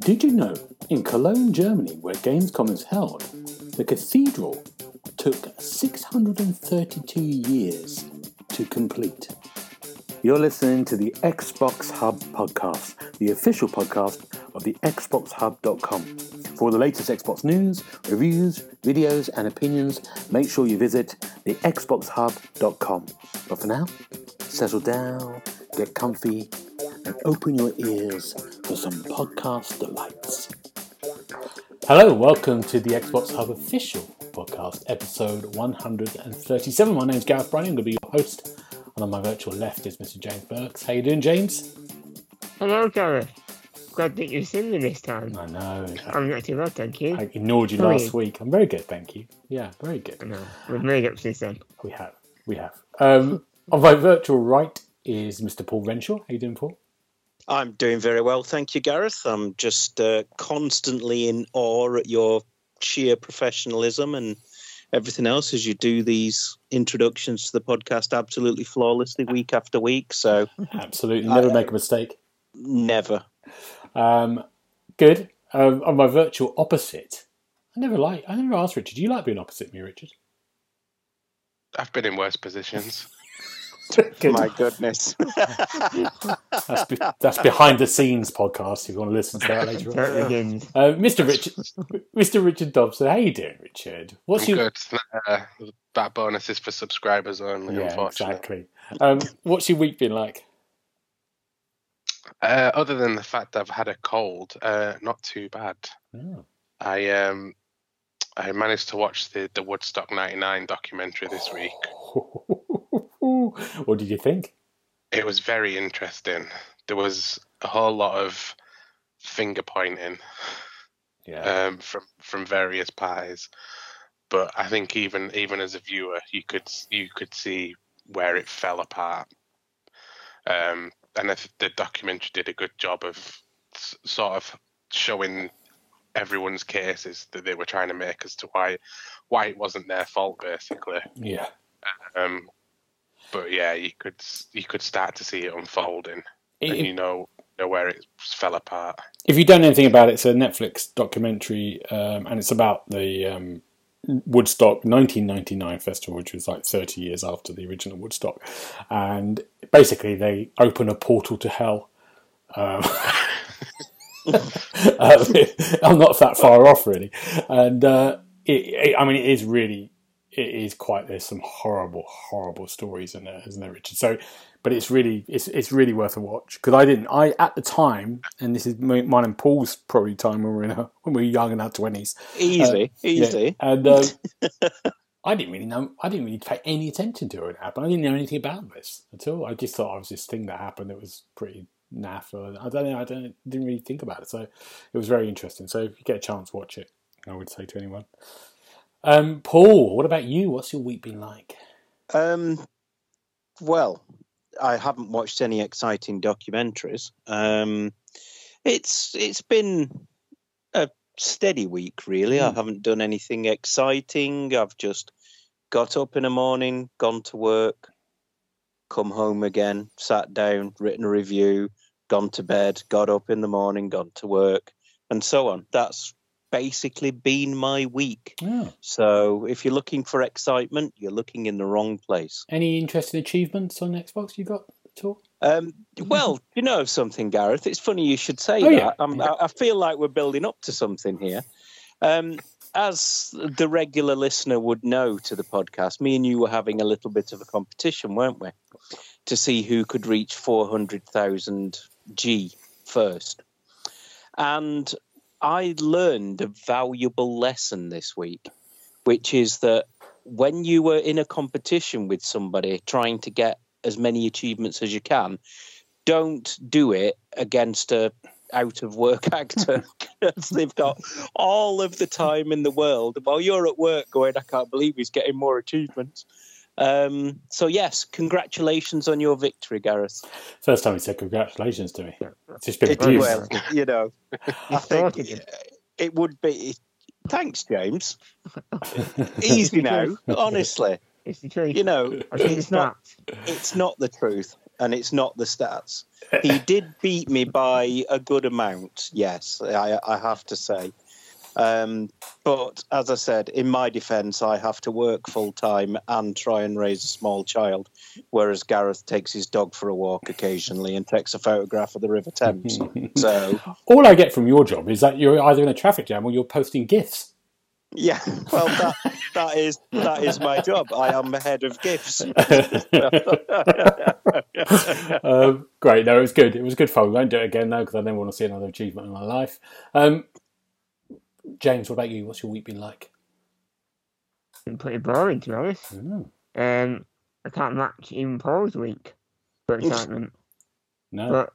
Did you know in Cologne, Germany, where Gamescom is held, the cathedral took 632 years to complete? You're listening to the Xbox Hub podcast, the official podcast of the XboxHub.com. For the latest Xbox news, reviews, videos, and opinions, make sure you visit the XboxHub.com. But for now, settle down, get comfy, and open your ears for some podcast delights. Hello, welcome to the Xbox Hub official podcast, episode 137. My name is Gareth Browning, I'm going to be your host, and on my virtual left is Mr. James Burks. How you doing, James? Hello, Gareth. Glad that you've seen me this time. I know. I'm not too bad, thank you. I ignored you How are last you? week. I'm very good, thank you. Yeah, very good. I know. We've made up since then. We have. We have. Um, on my virtual right is Mr. Paul Renshaw. How are you doing, Paul? I'm doing very well, thank you, Gareth. I'm just uh, constantly in awe at your sheer professionalism and everything else as you do these introductions to the podcast absolutely flawlessly week after week. So Absolutely. Never I- make a mistake. never. Um, good. Um, on my virtual opposite, I never like. I never asked Richard. Do you like being opposite me, Richard? I've been in worse positions. Good. My goodness. That's, be- that's behind the scenes podcast. If you want to listen to that later on. Uh, Mr. Richard, Mr. Richard Dobson, how you doing, Richard? What's I'm your good. Uh, that bonus is for subscribers only, yeah, unfortunately. exactly. Um, what's your week been like? Uh, other than the fact that I've had a cold, uh, not too bad. Oh. I um, I managed to watch the, the Woodstock 99 documentary this week. what did you think? It was very interesting. There was a whole lot of finger pointing Yeah, um, from from various parties, but I think even even as a viewer, you could you could see where it fell apart. Um, and the documentary did a good job of s- sort of showing everyone's cases that they were trying to make as to why why it wasn't their fault, basically. yeah. Um, but yeah, you could you could start to see it unfolding, and you know know where it fell apart. if you don't know anything about it, it's a Netflix documentary, um, and it's about the um, Woodstock 1999 festival, which was like 30 years after the original Woodstock, and basically they open a portal to hell. Um, uh, I'm not that far off, really, and uh, it, it, I mean, it is really, it is quite. There's some horrible, horrible stories in there, isn't there, Richard? So, but it's really, it's it's really worth a watch because I didn't, I at the time, and this is mine and Paul's probably time when we were in our, when we were young in our twenties, Easy, yeah, easy. and um, I didn't really know. I didn't really pay any attention to it happen. I didn't know anything about this at all. I just thought it was this thing that happened. It was pretty naff. Or, I don't know. I don't didn't really think about it. So it was very interesting. So if you get a chance, watch it. I would say to anyone. Um, Paul, what about you? What's your week been like? Um, well, I haven't watched any exciting documentaries. Um, it's it's been a steady week, really. I Hmm. haven't done anything exciting. I've just got up in the morning, gone to work, come home again, sat down, written a review, gone to bed, got up in the morning, gone to work, and so on. That's basically been my week. Oh. So if you're looking for excitement, you're looking in the wrong place. Any interesting achievements on Xbox you've got at all? Um, well, you know something, Gareth. It's funny you should say Oh, that. yeah. Um, I, I feel like we're building up to something here. Um, as the regular listener would know to the podcast, me and you were having a little bit of a competition, weren't we, to see who could reach four hundred thousand G first. And I learned a valuable lesson this week, which is that when you were in a competition with somebody trying to get as many achievements as you can, don't do it against a out of work actor because they've got all of the time in the world while you're at work going, I can't believe he's getting more achievements. Um, so yes, congratulations on your victory, Gareth. First time he said congratulations to me. It's just been It, abused. well, you know, I think he it would be. Thanks, James. Easy now, honestly. It's the truth. You know, it's it's not. not. It's not the truth, and it's not the stats. He did beat me by a good amount. Yes, I, I have to say. Um, but as I said, in my defence, I have to work full time and try and raise a small child, whereas Gareth takes his dog for a walk occasionally and takes a photograph of the River Thames. so, All I get from your job is that you're either in a traffic jam or you're posting gifs. yeah, well, that that is that is my job. I am the head of gifts. um, great. No, it was good. It was good fun. We won't do it again though because I never want to see another achievement in my life. Um, James, what about you? What's your week been like? Been pretty boring, to be honest. Oh, Um, I can't match even Paul's week for excitement. no, But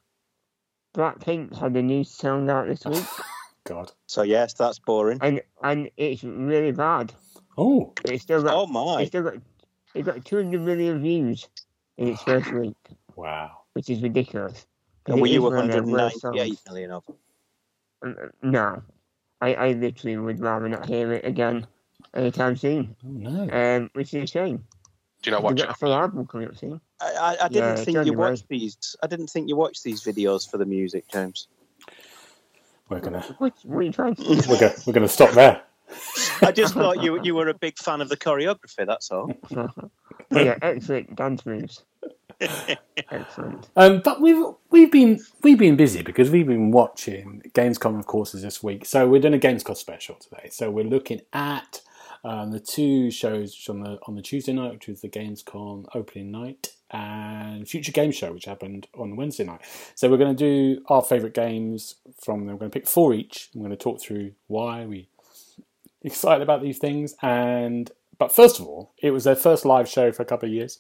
Blackpink had a new song out this week, God. So yes, that's boring. and and it's really bad. Oh, But it's still got Oh my! it's still got it got 200 million views in its first week, wow. which is ridiculous. And were it you is one of their worst 198 songs. million of them? No, I, I literally would rather not hear it again anytime soon. Oh no. Um, which is a shame. Do you not We've watch it? a full album coming up soon. I, I, I didn't it's think only you watched these. I didn't think you watched these videos for the music, James. We're gonna What, what are you trying to we're gonna we're gonna stop there. I just thought you you were a big fan of the choreography. That's all. yeah, excellent dance moves. Excellent. Um, but we've we've been we've been busy because we've been watching Gamescom, of course, this week. So we're doing a Gamescom special today. So we're looking at um, the two shows on the on the Tuesday night, which was the Gamescom opening night, and Future Game Show, which happened on Wednesday night. So we're going to do our favourite games from them. We're going to pick four each. I'm going to talk through why we excited about these things. And but first of all, it was their first live show for a couple of years.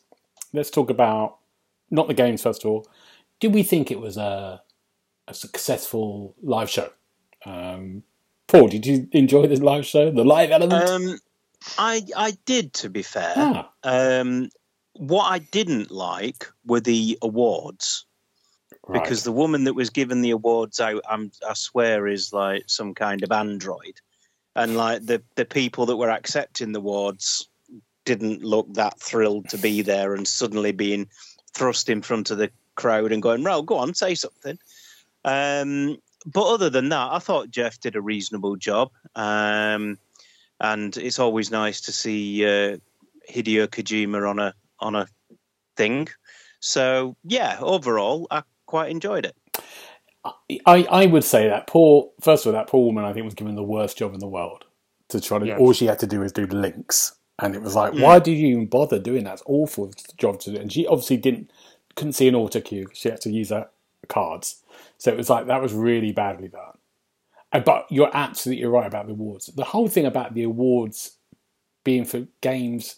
Let's talk about not the games first of all. Did we think it was a a successful live show? Um, Paul, did you enjoy the live show, the live element? Um, I I did, to be fair. ah, Um, what I didn't like were the awards right. because the woman that was given the awards out, I'm, I swear, is like some kind of android, and like the the people that were accepting the awards didn't look that thrilled to be there, and suddenly being thrust in front of the crowd and going, "Well, go on, say something." Um, but other than that, I thought Geoff did a reasonable job, um, and it's always nice to see uh, Hideo Kojima on a on a thing. So yeah, overall, I quite enjoyed it. I, I would say that poor first of all, that poor woman, I think, was given the worst job in the world to try to. Yes. All she had to do was do links, and it was like, Mm. why did you even bother doing that? It's awful job to do. And she obviously didn't couldn't see an auto cue. She had to use her cards, so it was like that was really badly done. But you're absolutely right about the awards. The whole thing about the awards being for games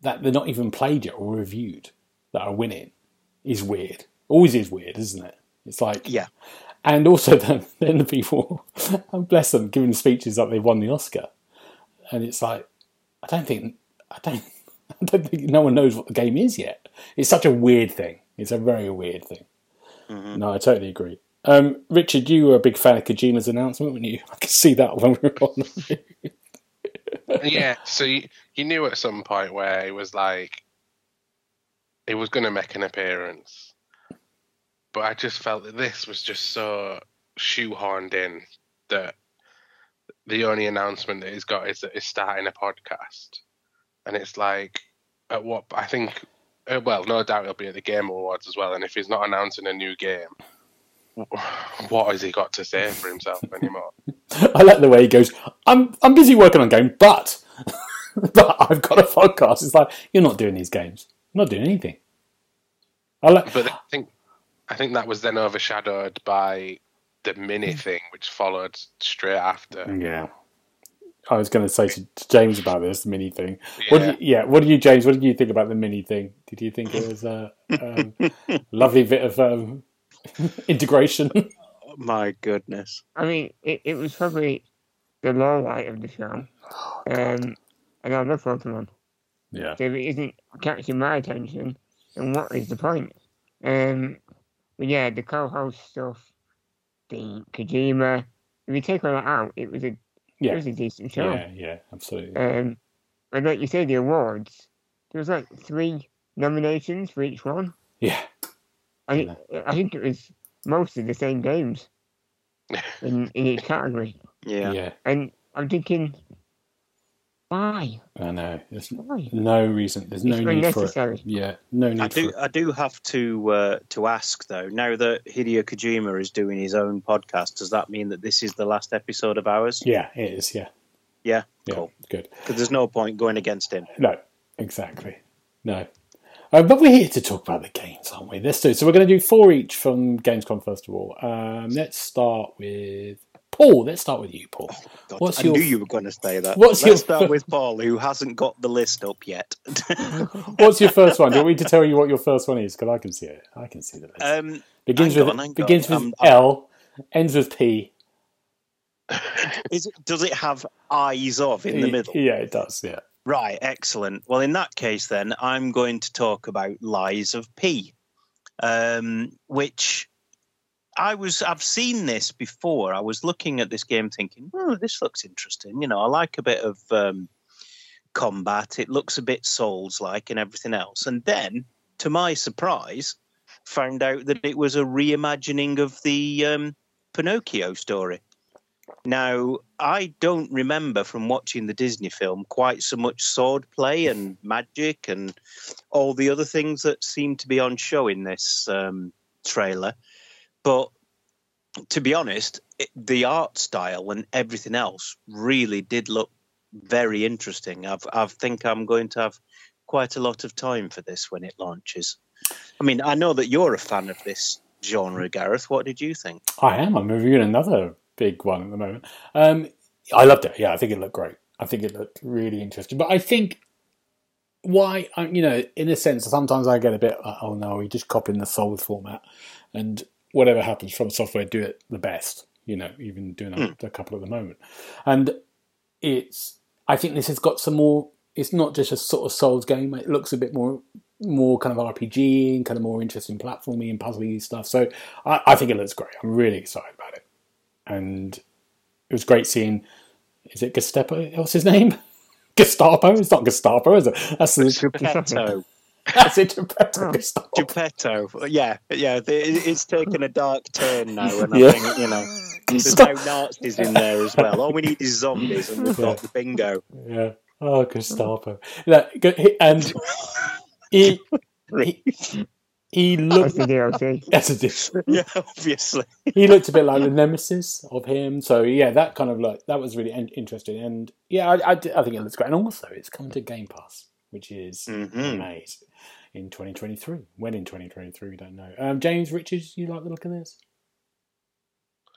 that they're not even played yet or reviewed that are winning is weird. Always is weird, isn't it? It's like Yeah. and also then, then the people, bless them, giving speeches like they won the Oscar, and it's like I don't think I don't I don't think no one knows what the game is yet. It's such a weird thing. It's a very weird thing. Mhm. No, I totally agree. Um, Richard, you were a big fan of Kojima's announcement, weren't you? I could see that when we were on. the yeah, so you, you knew at some point where it was like it was going to make an appearance, but I just felt that this was just so shoehorned in that the only announcement that he's got is that he's starting a podcast, and it's like at what I think. Uh, well, no doubt he'll be at the Game Awards as well, and if he's not announcing a new game, wh- what has he got to say for himself anymore? I like the way he goes. I'm I'm busy working on game, but but I've got a podcast. It's like you're not doing these games. I'm not doing anything. I like. But I think I think that was then overshadowed by the mini thing, which followed straight after. Yeah. I was going to say to James about this mini thing. What Yeah. do you, yeah, what do you, James? What did you think about the mini thing? Did you think it was a um, lovely bit of um, integration? My goodness. I mean, it, it was probably the low light of the show. Um, and I love Pokemon. yeah, So if it isn't catching my attention, then what is the point? Um, but yeah, the co-host stuff, the Kojima. If you take all that out, it was a it was a decent show. yeah, yeah, absolutely. Um, and like you say, the awards, there was like three nominations for each one. Yeah. I think I think it was mostly the same games in in each category. Yeah. Yeah. And I'm thinking, why? I know. There's Why? no reason. There's no it's need for it. Yeah. No need I do. for it. I do have to uh, to ask though. Now that Hideo Kojima is doing his own podcast, does that mean that this is the last episode of ours? Yeah, it is. Yeah. Yeah. Yeah. Cool. Good. Because there's no point going against him. No, exactly. No. Uh, but we're here to talk about the games, aren't we? Let's do it. So we're going to do four each from Gamescom, first of all. Um, let's start with Paul. Let's start with you, Paul. God, What's I your- knew you were going to say that. What's Let's your- start with Paul, who hasn't got the list up yet. What's your first one? Do you want me to tell you what your first one is? Because I can see it. I can see the list. um, begins with on, begins on. with Um, L, ends with P. is it, does it have eyes of in the middle? Yeah, it does. Yeah. Right, excellent. Well, in that case, then I'm going to talk about Lies of P, um, which I was. I've seen this before. I was looking at this game, thinking, "Oh, this looks interesting." You know, I like a bit of um, combat. It looks a bit Souls-like and everything else. And then, to my surprise, found out that it was a reimagining of the um, Pinocchio story. Now, I don't remember from watching the Disney film quite so much swordplay and magic and all the other things that seem to be on show in this um, trailer. But to be honest, it, the art style and everything else really did look very interesting. I've, I think I'm going to have quite a lot of time for this when it launches. I mean, I know that you're a fan of this genre, Gareth. What did you think? I am. I'm reviewing another big one at the moment. Um, I loved it. Yeah, I think it looked great. I think it looked really interesting. But I think why, you know, in a sense, sometimes I get a bit oh no, you're just copying the Souls format, and whatever happens FromSoftware, do it the best. You know, even doing a, hmm. a couple at the moment, and it's. I think this has got some more. It's not just a sort of Souls game. It looks a bit more, more kind of RPG and kind of more interesting platformy and puzzly stuff. So I, I think it looks great. I'm really excited about it, and it was great seeing. Is it Gestapo? What's his name? Gestapo? It's not Gestapo, is it? That's the. Geppetto. That's it. Geppetto. Oh. Gestapo. Geppetto. Yeah, yeah. It's taken a dark turn now, and I Yeah. think you know there's now Nazis in there as well. All we need is zombies, and we've got the bingo. Yeah. Oh, Gestapo. Yeah, go- he- and he he, he That's looked. the DLC. That's a different. Yeah, obviously. he looked a bit like the nemesis of him. So yeah, that kind of like that was really interesting, and yeah, I, I, I think it looks great. And also, it's coming to Game Pass, which is Mhm. amazing in 2023. When in 2023, we don't know. Um, James Richards, you like the look of this?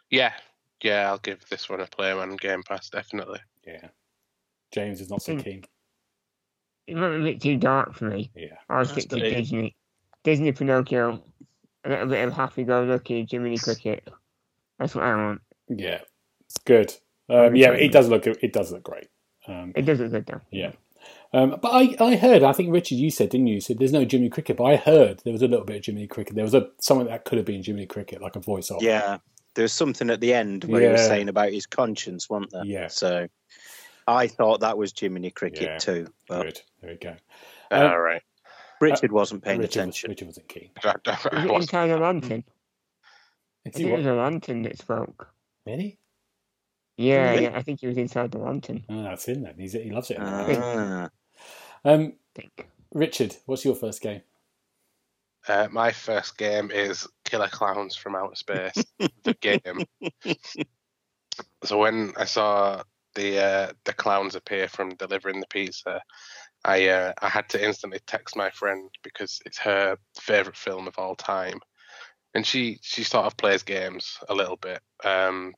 Yeah, yeah, I'll give this one a play on Game Pass definitely. Yeah. James is not so Mm. keen. It might be a bit too dark for me. Yeah. I'll That's stick to Disney. Disney Pinocchio. A little bit of happy-go-lucky Jiminy Cricket. That's what I want. Yeah. Good. Um, yeah, it does look it does look great. Um, It does look good though. Yeah. Um, but I, I heard, I think Richard, you said, didn't you? You said there's no Jimmy Cricket, but I heard there was a little bit of Jimmy Cricket. There was a something that could have been Jimmy Cricket, like a voice off. Yeah, there was something at the end where he was saying about his conscience, wasn't there? Yeah. So I thought that was Jiminy Cricket Yeah. too, but Good. There we go. Um, All right. Richard wasn't paying Richard, was, attention. Richard wasn't keen. I Was it wasn't- inside a lantern? I Is think he it was what? a lantern that spoke. Really? Yeah, Really? yeah, I think he was inside the lantern. Oh, that's in then. He's, he loves it. Ah. Um, think. Richard, what's your first game? Uh, my first game is Killer Clowns from Outer Space, the game. So when I saw the uh, the clowns appear from delivering the pizza, I uh, I had to instantly text my friend because it's her favorite film of all time, and she she sort of plays games a little bit. Um,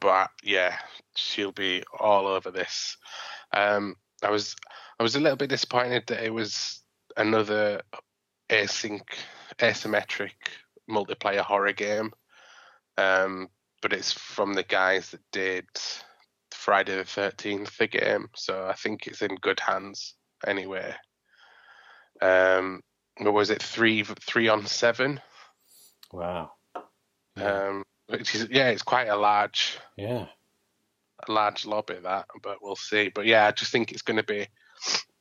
but yeah, she'll be all over this. Um, I was I was a little bit disappointed that it was another async asymmetric multiplayer horror game. Um, but it's from the guys that did Friday the Thirteenth, the game. So I think it's in good hands anyway. Um, what was it three three on seven? Wow. Um, which is yeah, it's quite a large yeah. a large lobby that, but we'll see. But yeah, I just think it's going to be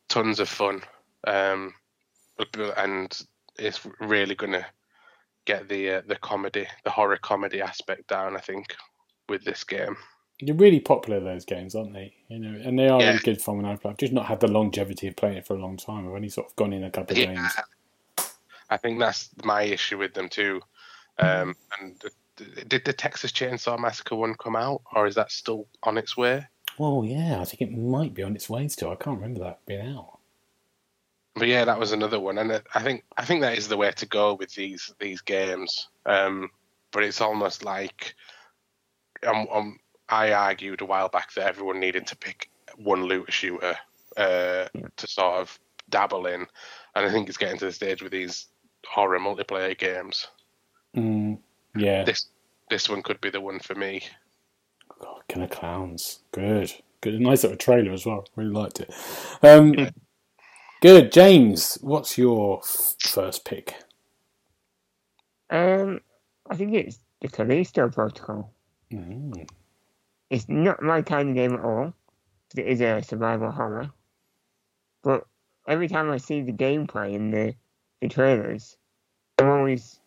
tons of fun. um, and it's really going to get the uh, the comedy, the horror comedy aspect down. I think with this game. They're really popular those games, aren't they? You know, and they are Yeah. really good fun when I've. I've just not had the longevity of playing it for a long time. I've only sort of gone in a couple of Yeah, games. I think that's my issue with them too. Um, and did the Texas Chainsaw Massacre one come out, or is that still on its way? Well, yeah, I think it might be on its way still. I can't remember that being out. But yeah, that was another one, and I think I think that is the way to go with these these games. Um, but it's almost like um, um, I argued a while back that everyone needed to pick one looter shooter uh, to sort of dabble in, and I think it's getting to the stage with these horror multiplayer games. Mm, yeah. This this one could be the one for me. God, Killer Clowns. Good. Good. Nice little trailer as well. Really liked it. Um, good. James, what's your f- first pick? Um, I think it's the Callisto Protocol. Mm. It's not my kind of game at all. It is a survival horror. But every time I see the gameplay in the, the trailers, I'm always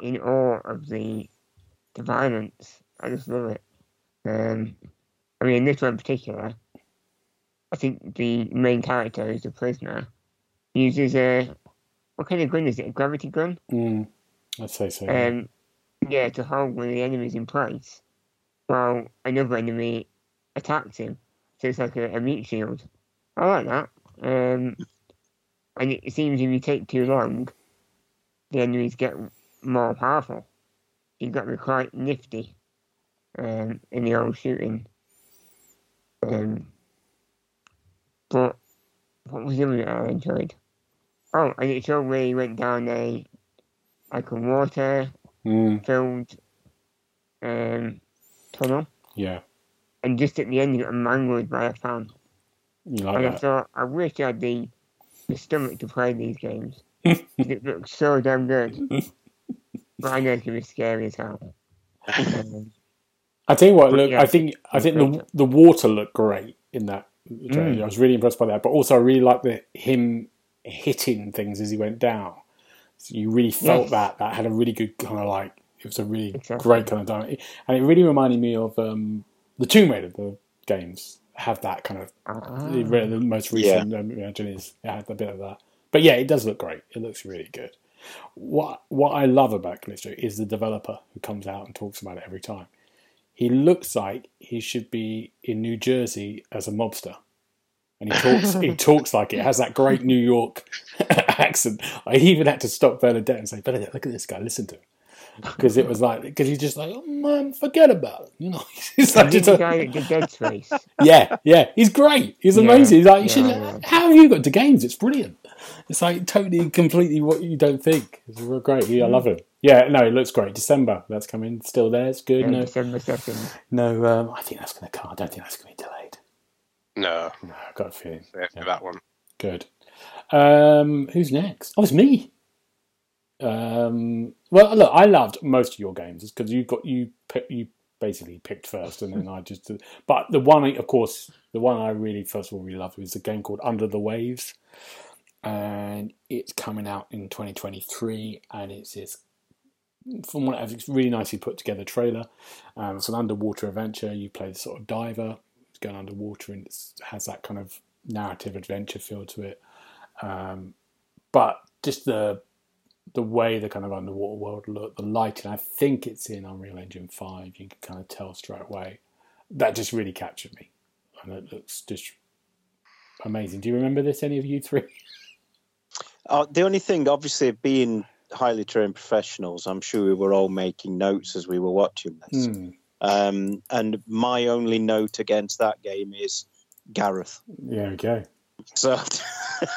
in awe of the the violence. I just love it. Um, I mean, in this one in particular, I think the main character is a prisoner. Uses a what kind of gun is it? A gravity gun? Mm. I'd say so. yeah. um, yeah, to hold one of the enemies in place while another enemy attacks him. So it's like a, a meat shield. I like that. Um, and it seems if you take too long, the enemies get more powerful. You've got to be quite nifty um, in the old shooting. Um, but what was the other that I enjoyed? Oh, and it showed where he went down a like a water Mm. filled um, tunnel, Yeah. and just at the end, you got mangled by a fan. You like and I thought, I wish I had the, the stomach to play these games. it looks so damn good. but I know it's going to be scary as hell. Um, I tell you what, look, yeah, I think I think the the water looked great in that. Mm. I was really impressed by that, but also I really liked the him hitting things as he went down. So you really felt Yes. that that had a really good kind of like it was a really Exactly. great kind of dynamic, and it really reminded me of um, the Tomb Raider the games have that kind of ah, the, the most recent um, imagine is it had a bit of that. But yeah, it does look great. It looks really good. What what I love about Callisto is the developer who comes out and talks about it every time. He looks like he should be in New Jersey as a mobster. And he talks he talks like it has that great New York accent. I even had to stop Bernadette and say, Bernadette, look at this guy, listen to him. Because it was like, because he's just like, oh man, forget about it. You know, he's like, and he's just a- guy that did Dead Space. yeah, yeah, he's great. He's Yeah, amazing. He's like, you should, yeah, yeah. how have you got to games? It's brilliant. It's like totally, completely what you don't think. It's real great. Yeah, I love him. Yeah, no, it looks great. December, that's coming. Still there. It's good. Yeah, No, December 2nd. no. Um, I think that's going to come. I don't think that's going to be delayed. No, No, I've got a feeling. yeah, Yeah. that one. Good. Um, who's next? Oh, it's me. Um, well, look, I loved most of your games because you got you you basically picked first, and then I just. But the one, of course, the one I really first of all really loved was a game called Under the Waves, and it's coming out in 2023, and it's this. From what I've it's really nicely put together trailer. Um, it's an underwater adventure. You play the sort of diver going underwater, and it has that kind of narrative adventure feel to it. Um, but just the the way the kind of underwater world look, the lighting. I think it's in Unreal Engine Five. You can kind of tell straight away. That just really captured me, and it looks just amazing. Do you remember this? Any of you three? Uh, the only thing, obviously, being highly trained professionals, I'm sure we were all making notes as we were watching this. Hmm. Um, and my only note against that game is Gareth. Yeah. Okay. So,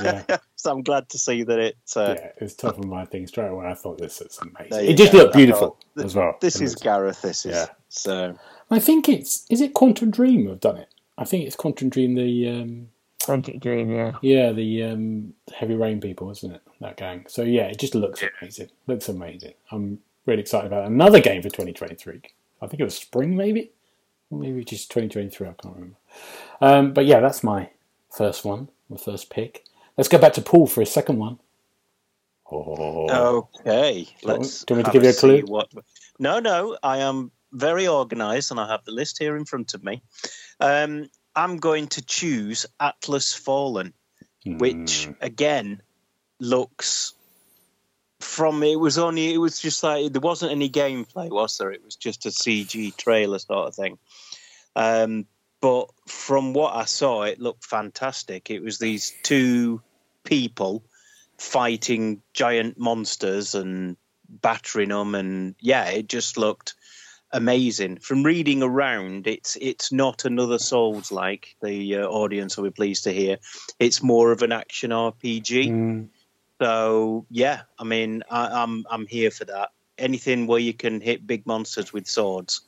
Yeah. so I'm glad to see that it. Uh, yeah, it's top of my thing straight away. I thought this is amazing. It just go. looked beautiful thought, as well. This is Gareth. This is Yeah. so. I think it's is it Quantum Dream who have done it. I think it's Quantum Dream. The um, Quantic Dream, yeah. yeah, the um, Heavy Rain people, isn't it? That gang. So yeah, it just looks amazing. Looks amazing. I'm really excited about another game for 2023. I think it was spring, maybe, maybe just 2023. I can't remember. Um, but yeah, that's my first one, my first pick. Let's go back to Paul for his second one. Oh. Okay, Do let's. do you want me to have give you a clue? What... No, no, I am very organised, and I have the list here in front of me. Um, I'm going to choose Atlas Fallen, which Hmm. again looks from it was only it was just like there wasn't any gameplay, was there? It was just a CG trailer sort of thing. Um, but from what I saw, it looked fantastic. It was these two people fighting giant monsters and battering them, and yeah, it just looked amazing. From reading around, it's it's not another Souls like the uh, audience will be pleased to hear. It's more of an action RPG. Mm. So yeah, I mean, I, I'm I'm here for that. Anything where you can hit big monsters with swords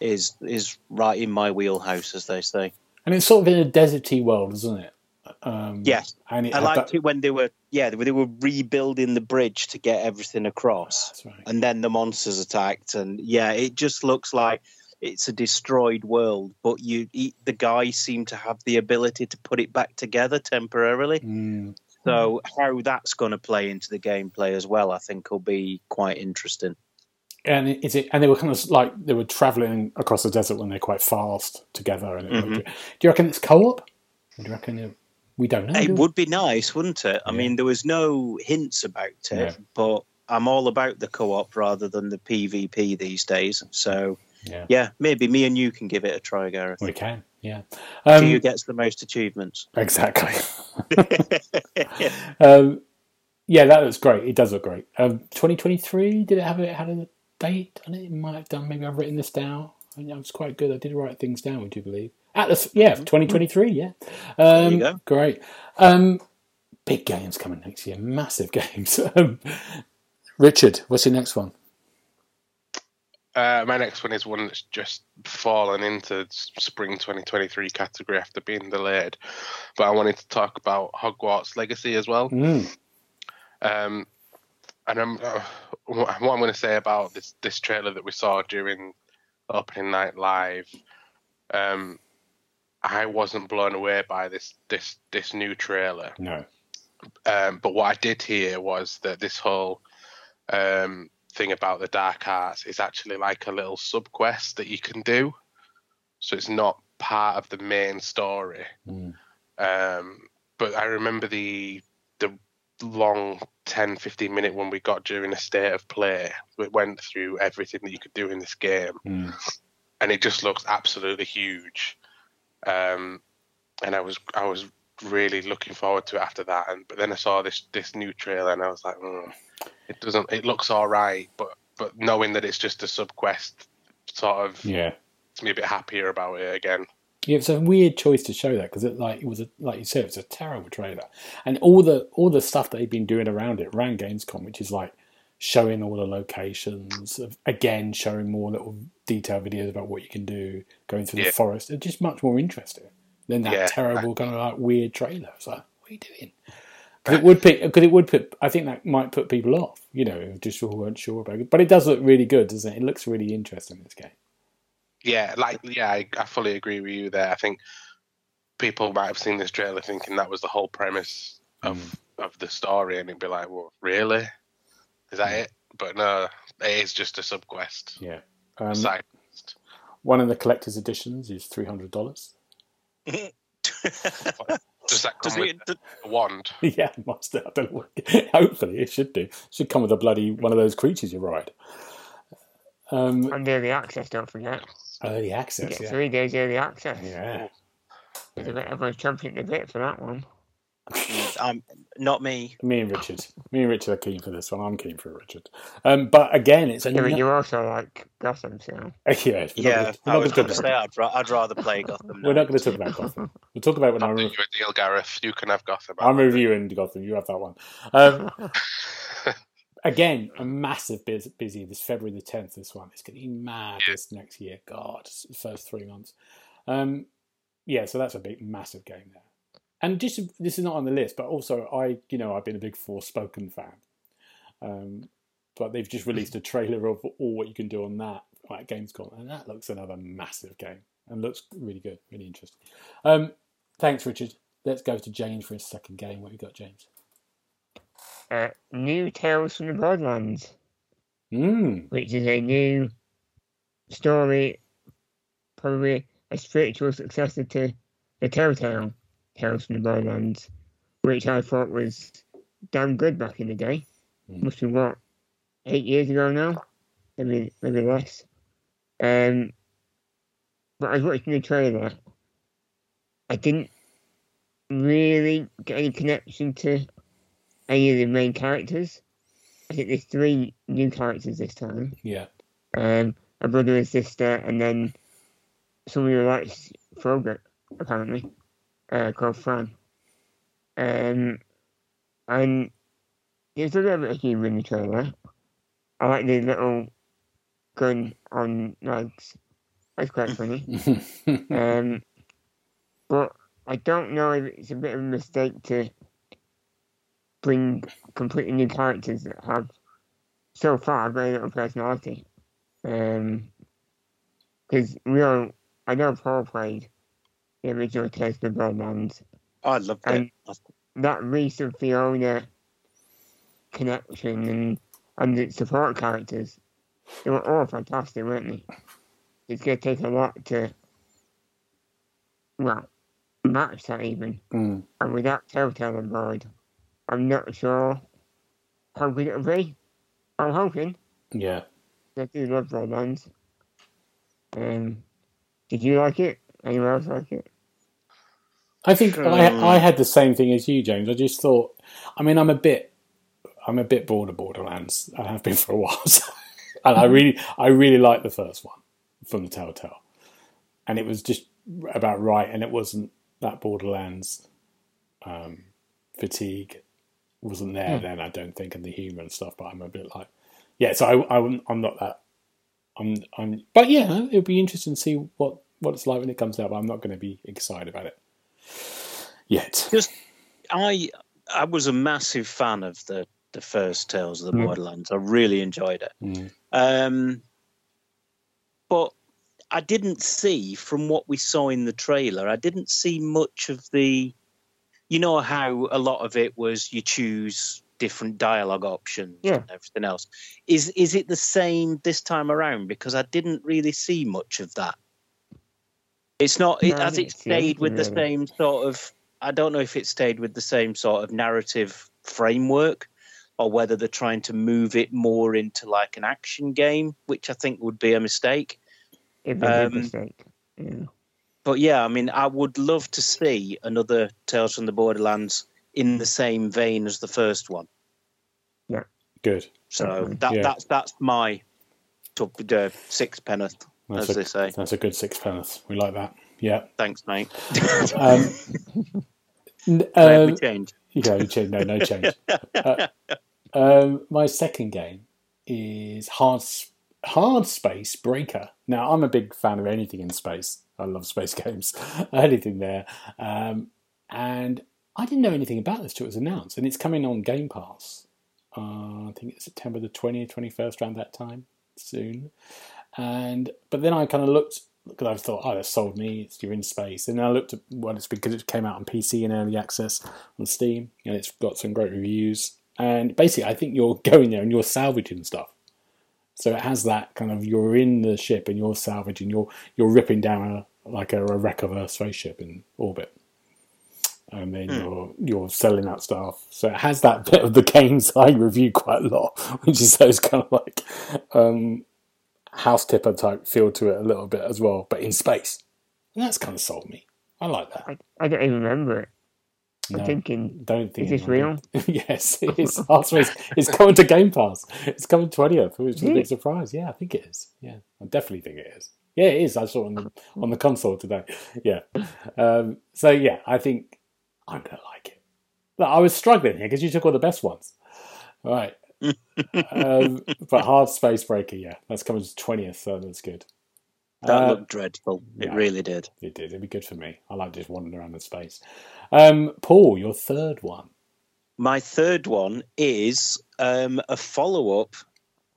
is is right in my wheelhouse, as they say. And it's sort of in a deserty world, isn't it? Um, Yes, and it I liked that- it when they were yeah they were, they were rebuilding the bridge to get everything across, That's right. and then the monsters attacked, and yeah, it just looks like it's a destroyed world. But you, the guy seemed to have the ability to put it back together temporarily. Mm. So how that's going to play into the gameplay as well, I think, will be quite interesting. And is it? And they were kind of like they were traveling across the desert when they're quite fast together. And it Mhm. looked- do you reckon it's co-op? Or do you reckon we don't know? It do would be nice, wouldn't it? I Yeah. mean, there was no hints about it, but I'm all about the co-op rather than the PvP these days. So Yeah, yeah, maybe me and you can give it a try, Gareth. we can. Yeah, um, who gets the most achievements. exactly. um, yeah, that looks great. It does look great. Um, 2023. Did it have it had a date on it? It might have done. Maybe I've written this down. I think that was quite good. I did write things down. Would you believe? Atlas. Yeah, 2023. Yeah. Um, you go. Great. Um, big games coming next year. Massive games. Um, Richard, what's your next one? Uh, my next one is one that's just fallen into s- spring 2023 category after being delayed. But I wanted to talk about Hogwarts Legacy as well. Mm. Um, and I'm, uh, what I'm going to say about this this trailer that we saw during opening night live, um, I wasn't blown away by this this this new trailer. No. Um, but what I did hear was that this whole um, thing about the dark arts is actually like a little sub quest that you can do. So it's not part of the main story. Mm. Um, but I remember the the long 10, 15 minute one we got during a state of play. It went through everything that you could do in this game, Mm. and it just looks absolutely huge. Um, and I was I was really looking forward to it after that. And but then I saw this this new trailer, and I was like, mm, it doesn't. It looks all right, but but knowing that it's just a sub quest, sort of Yeah. makes me a bit happier about it again. Yeah, it's a weird choice to show that because it like it was a, like you said, it's a terrible trailer, and all the all the stuff that they've been doing around it, around Gamescom, which is like showing all the locations, of, again showing more little detailed videos about what you can do, going through the forest. It's just much more interesting than that Yeah. terrible kind of like weird trailer. It's like, what are you doing? Because it would pick, because it would put. I think that might put people off, you know, who just weren't sure about it. But it does look really good, doesn't it? It looks really interesting. This game. Yeah, like yeah, I, I fully agree with you there. I think people might have seen this trailer thinking that was the whole premise of mm. of the story, and it'd be like, well, really? Is that mm. it? But no, it is just a sub quest. Yeah. Um, Side. One of the collector's editions is three hundred dollars. Does that Does come with it, d- a wand? yeah, must. I don't know. Hopefully, it should do. should come with a bloody one of those creatures you ride. Um, And early access, don't forget. early You access. get Yeah. three days early access. Yeah. There's a bit, everyone's championing the bit for that one. I'm not me. Me and Richard. Me and Richard are keen for this one. I'm keen for Richard. Um, but again, it's a Yeah, but no- you also like Gotham, so. yeah. We're not Yeah, gonna- I was going to say I'd, ra- I'd rather play Gotham. We're not going to talk about Gotham. We'll talk about when I'll I'm, do re- you a deal, Gareth. You can have Gotham. I'm reviewing Gotham. You have that one. Um, again, a massive bus- busy this February the 10th. This one, it's going to be mad Yeah. this next year. God, first three months. Um, yeah, so that's a big, massive game there. And just this is not on the list, but also I, you know, I've been a big Forspoken fan. Um, but they've just released a trailer of all what you can do on that at Gamescom, and that looks another massive game and looks really good, really interesting. Um, thanks, Richard. let's go to James for his second game. What have you got, James? Uh, new Tales from the Borderlands, Mm. which is a new story, probably a spiritual successor to the Telltale The Borderlands, which I thought was damn good back in the day. Mm. Must be what eight years ago now, maybe maybe less. Um, but I was watching the trailer. I didn't really get any connection to any of the main characters. I think there's three new characters this time. Yeah. Um, a brother and sister, and then someone who likes Frogger, apparently, uh, called Fran. Um, and there's a little bit of humour in the trailer. I like the little gun on legs. That's quite funny. Um, but I don't know if it's a bit of a mistake to bring completely new characters that have so far very little personality. Um, because we all, I know Paul played the original Tales of Borderlands, I loved it. and that Rhys and Fiona connection and and the support characters, they were all fantastic, weren't they? It's going to take a lot to, well, match that even. Mm. And without Telltale on board, I'm not sure how good it'll be. I'm hoping. Yeah. I do love Borderlands. Um, did you like it? Anyone else like it? I think Um, I, I had the same thing as you, James. I just thought, I mean, I'm a bit, I'm a bit bored of Borderlands. I have been for a while, so, and I really, I really liked the first one from the Telltale, and it was just about right, and it wasn't that Borderlands um, fatigue wasn't there Hmm. then. I don't think, and the humour and stuff. But I'm a bit like, yeah. So I, I I'm not that. I'm, I'm, but yeah, it would be interesting to see what what it's like when it comes out. But I'm not going to be excited about it yet. Just, I I was a massive fan of the the first Tales of the Mm. Borderlands. I really enjoyed it. Mm. Um, but I didn't see from what we saw in the trailer. I didn't see much of the. You know how a lot of it was you choose different dialogue options Yeah. and everything else. Is is it the same this time around? Because I didn't really see much of that. It's not. It, No, has it stayed with the same sort of? I don't know if it stayed with the same sort of narrative framework, or whether they're trying to move it more into like an action game, which I think would be a mistake. It'd be a Um, big mistake. Yeah. But yeah, I mean, I would love to see another Tales from the Borderlands in the same vein as the first one. Yeah. Good. So Definitely. that Yeah. that's that's my top uh, six penneth, That's as a, they say. that's a good sixpence. We like that. Yeah. Thanks, mate. Um, um, we change. yeah, no change. No, no change. Uh, um, my second game is Hard Hard Space Breaker. Now, I'm a big fan of anything in space. I love space games. anything there. Um, and I didn't know anything about this till it was announced, and it's coming on Game Pass. Uh, I think it's September the twentieth, twenty first, around that time soon. And but then I kind of looked because I thought, oh, that sold me. It's you're in space, and I looked at well, it's because it came out on PC in early access on Steam, and it's got some great reviews. And basically, I think you're going there and you're salvaging stuff. So it has that kind of you're in the ship and you're salvaging, you're you're ripping down a like a, a wreck of a spaceship in orbit, and then you're you're selling that stuff. So it has that bit of the games I review quite a lot, which is those kind of like um, house tipper type feel to it a little bit as well, but in space. And that's kind of sold me. I like that. I, I don't even remember it. No. I'm thinking, Don't think Is this be. yes, it is. Hard Space. It's coming to Game Pass. It's coming twentieth, which is a big surprise. Yeah, I think it is. Yeah, I definitely think it is. Yeah, it is. I saw it on the on the console today. Yeah. Um, so yeah, I think I'm gonna like it. Look, I was struggling here because you took all the best ones. All right. Um, but Hard Space Breaker, yeah, that's coming to twentieth, so that's good. That Uh, looked dreadful. It yeah. really did. It did. It'd be good for me. I like just wandering around in space. Um, Paul, your third one. My third one is um, a follow up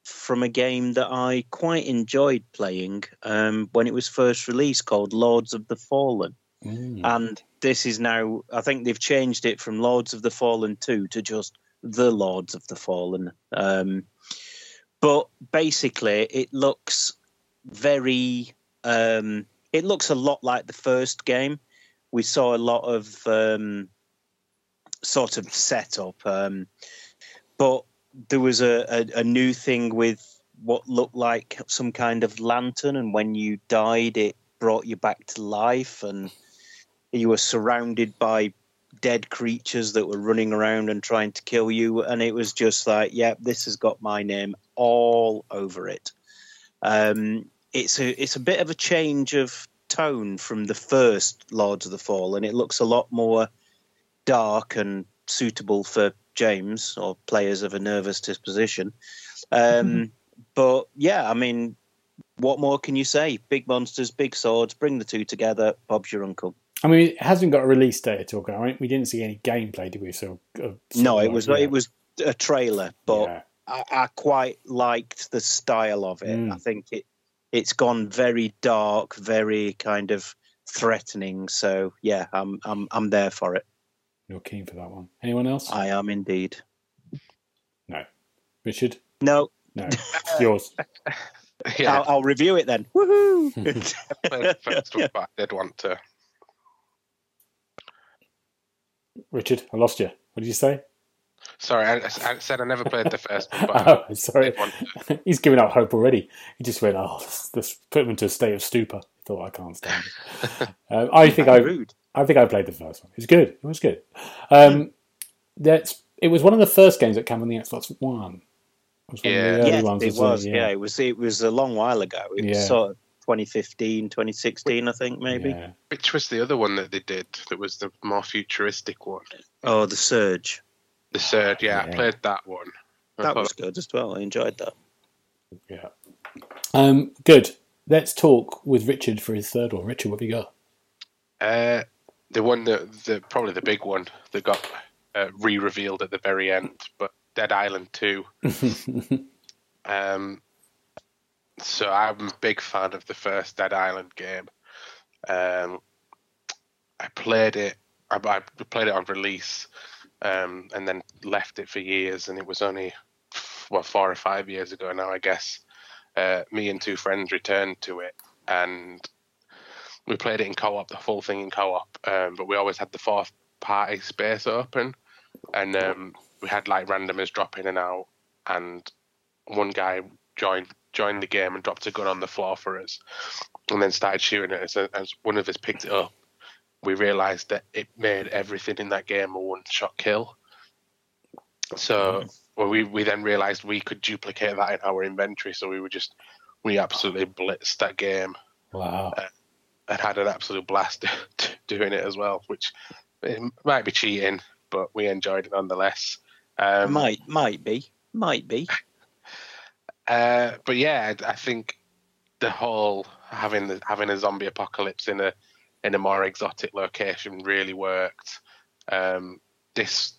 from a game that I quite enjoyed playing um, when it was first released called Lords of the Fallen. Mm. and this is now. I think they've changed it from Lords of the Fallen two to just the Lords of the Fallen. Um, but basically, it looks very. Um, it looks a lot like the first game. We saw a lot of um, sort of setup, um, but there was a, a, a new thing with what looked like some kind of lantern, and when you died, it brought you back to life, and you were surrounded by dead creatures that were running around and trying to kill you, and it was just like, yeah, this has got my name all over it. Um, it's a it's a bit of a change of tone from the first Lords of the Fall, and It looks a lot more dark and suitable for James or players of a nervous disposition. Um, But yeah, I mean, what more can you say? Big monsters, big swords, bring the two together. Bob's your uncle. I mean, it hasn't got a release date at all. Right? We didn't see any gameplay, did we? So uh, No, it was like, yeah. it was a trailer, but Yeah. I, I quite liked the style of it. Mm. I think it it's gone very dark, very kind of threatening. So yeah, I'm I'm I'm there for it. You're keen for that one. Anyone else? I am indeed. No, Richard? No, No. Yours. Yeah, I'll, I'll review it then. Woohoo! I first one, but I did want to. Richard, I lost you. What did you say? Sorry, I, I said I never played the first one, but Oh, sorry. did want to. He's giving up hope already. He just went, oh, let's, let's put him into a state of stupor. He thought, I can't stand it. um, I think I, rude. I think I played the first one. It was good. It was good. Um, that's. It was one of the first games that came on the Xbox One. It was Yeah. of the early Yes, it wasn't. Yeah. it was. It was a long while ago. It Yeah. was sort of 2015, 2016, I think maybe. Yeah. Which was the other one that they did that was the more futuristic one? Oh, the Surge. The Surge, yeah, Yeah. I played that one. I That was good as well. I enjoyed that. Yeah. Um, good. Let's talk with Richard for his third one. Richard, what have you got? Uh, the one that the probably the big one that got uh, re-revealed at the very end, but Dead Island Two. Um, so I'm a big fan of the first Dead Island game. Um, I played it. I, I played it on release, um, and then left it for years. And it was only well four or five years ago now, I guess. Uh, me and two friends returned to it, and we played it in co-op, the full thing in co-op. Um, but we always had the fourth party space open, and um, we had like randomers drop in and out, and one guy joined joined the game and dropped a gun on the floor for us, and then started shooting at us. As one of us picked it up, we realised that it made everything in that game a one shot kill. So well, we we then realised we could duplicate that in our inventory. So we were just we absolutely blitzed that game wow. and had an absolute blast doing it as well, which it might be cheating, but we enjoyed it nonetheless. Um, might might be might be. Uh, but yeah, I, think the whole having the, having a zombie apocalypse in a in a more exotic location really worked. Um, this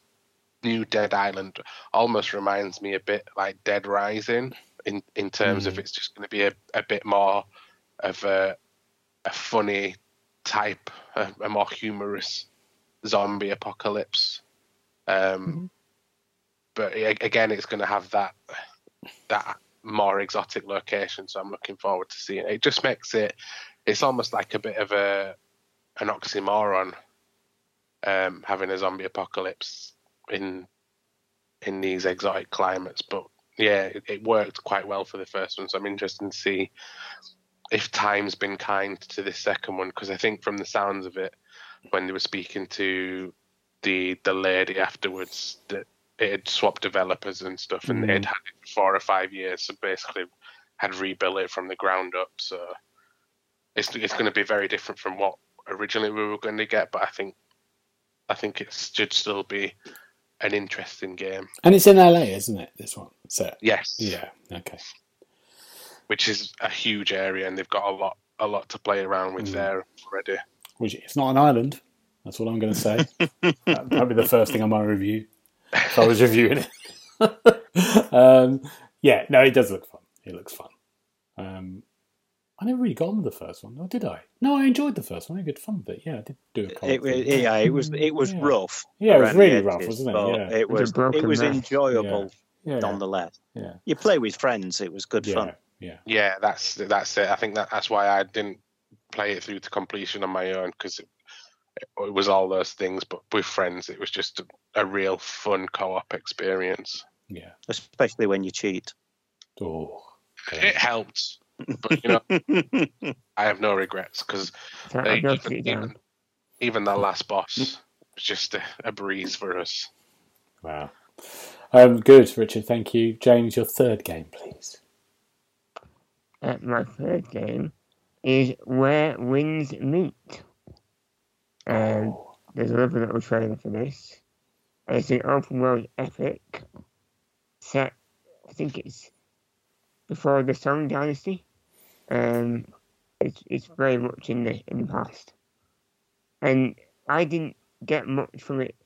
new Dead Island almost reminds me a bit like Dead Rising in in terms of Mm. it's just going to be a, a bit more of a a funny type, a, a more humorous zombie apocalypse. Um, But again, it's going to have that that more exotic location, so I'm looking forward to seeing it. It just makes it. It's almost like a bit of a an oxymoron um, having a zombie apocalypse in in these exotic climates, but yeah, it, it worked quite well for the first one. So I'm interested to see if time's been kind to this second one because I think from the sounds of it, when they were speaking to the the lady afterwards, that it had swapped developers and stuff, and Mm. they'd had it for four or five years, so basically had rebuilt it from the ground up. So it's it's going to be very different from what originally we were going to get, but I think I think it should still be an interesting game. And it's in LA, isn't it? This one. So Yes, yeah. Okay. which is a huge area, and they've got a lot a lot to play around with Mm. there already. Which it's not an island. That's all I'm going to say. that, that'd be the first thing I'm on my review if I was reviewing it. um, yeah. No, it does look fun. It looks fun. Um, I never really got on with the first one, or did I? No, I enjoyed the first one. I had good fun with it. Yeah, I did do a co-op It, thing. it- yeah, it was it was Yeah. rough. Yeah, it was around the really rough, wasn't it? Yeah. It It was a was broken it was mess. enjoyable Yeah, nonetheless. yeah, You play with friends, it was good yeah, fun. yeah. Yeah, that's that's it. I think that that's why I didn't play it through to completion on my own because it, it was all those things. But with friends, it was just a, a real fun co-op experience. yeah. Especially when you cheat. Oh, It helped, but you know, I have no regrets because even, got it down. even, even the last boss was just a, a breeze for us. wow. Um, good, Richard. Thank you, James. Your third game, please. Uh, my third game is Where Winds Meet. Um, Oh, there's a little trailer for this. It's an open world epic set, I think it's before the Song Dynasty. Um, it's, it's very much in the in the past. And I didn't get much from it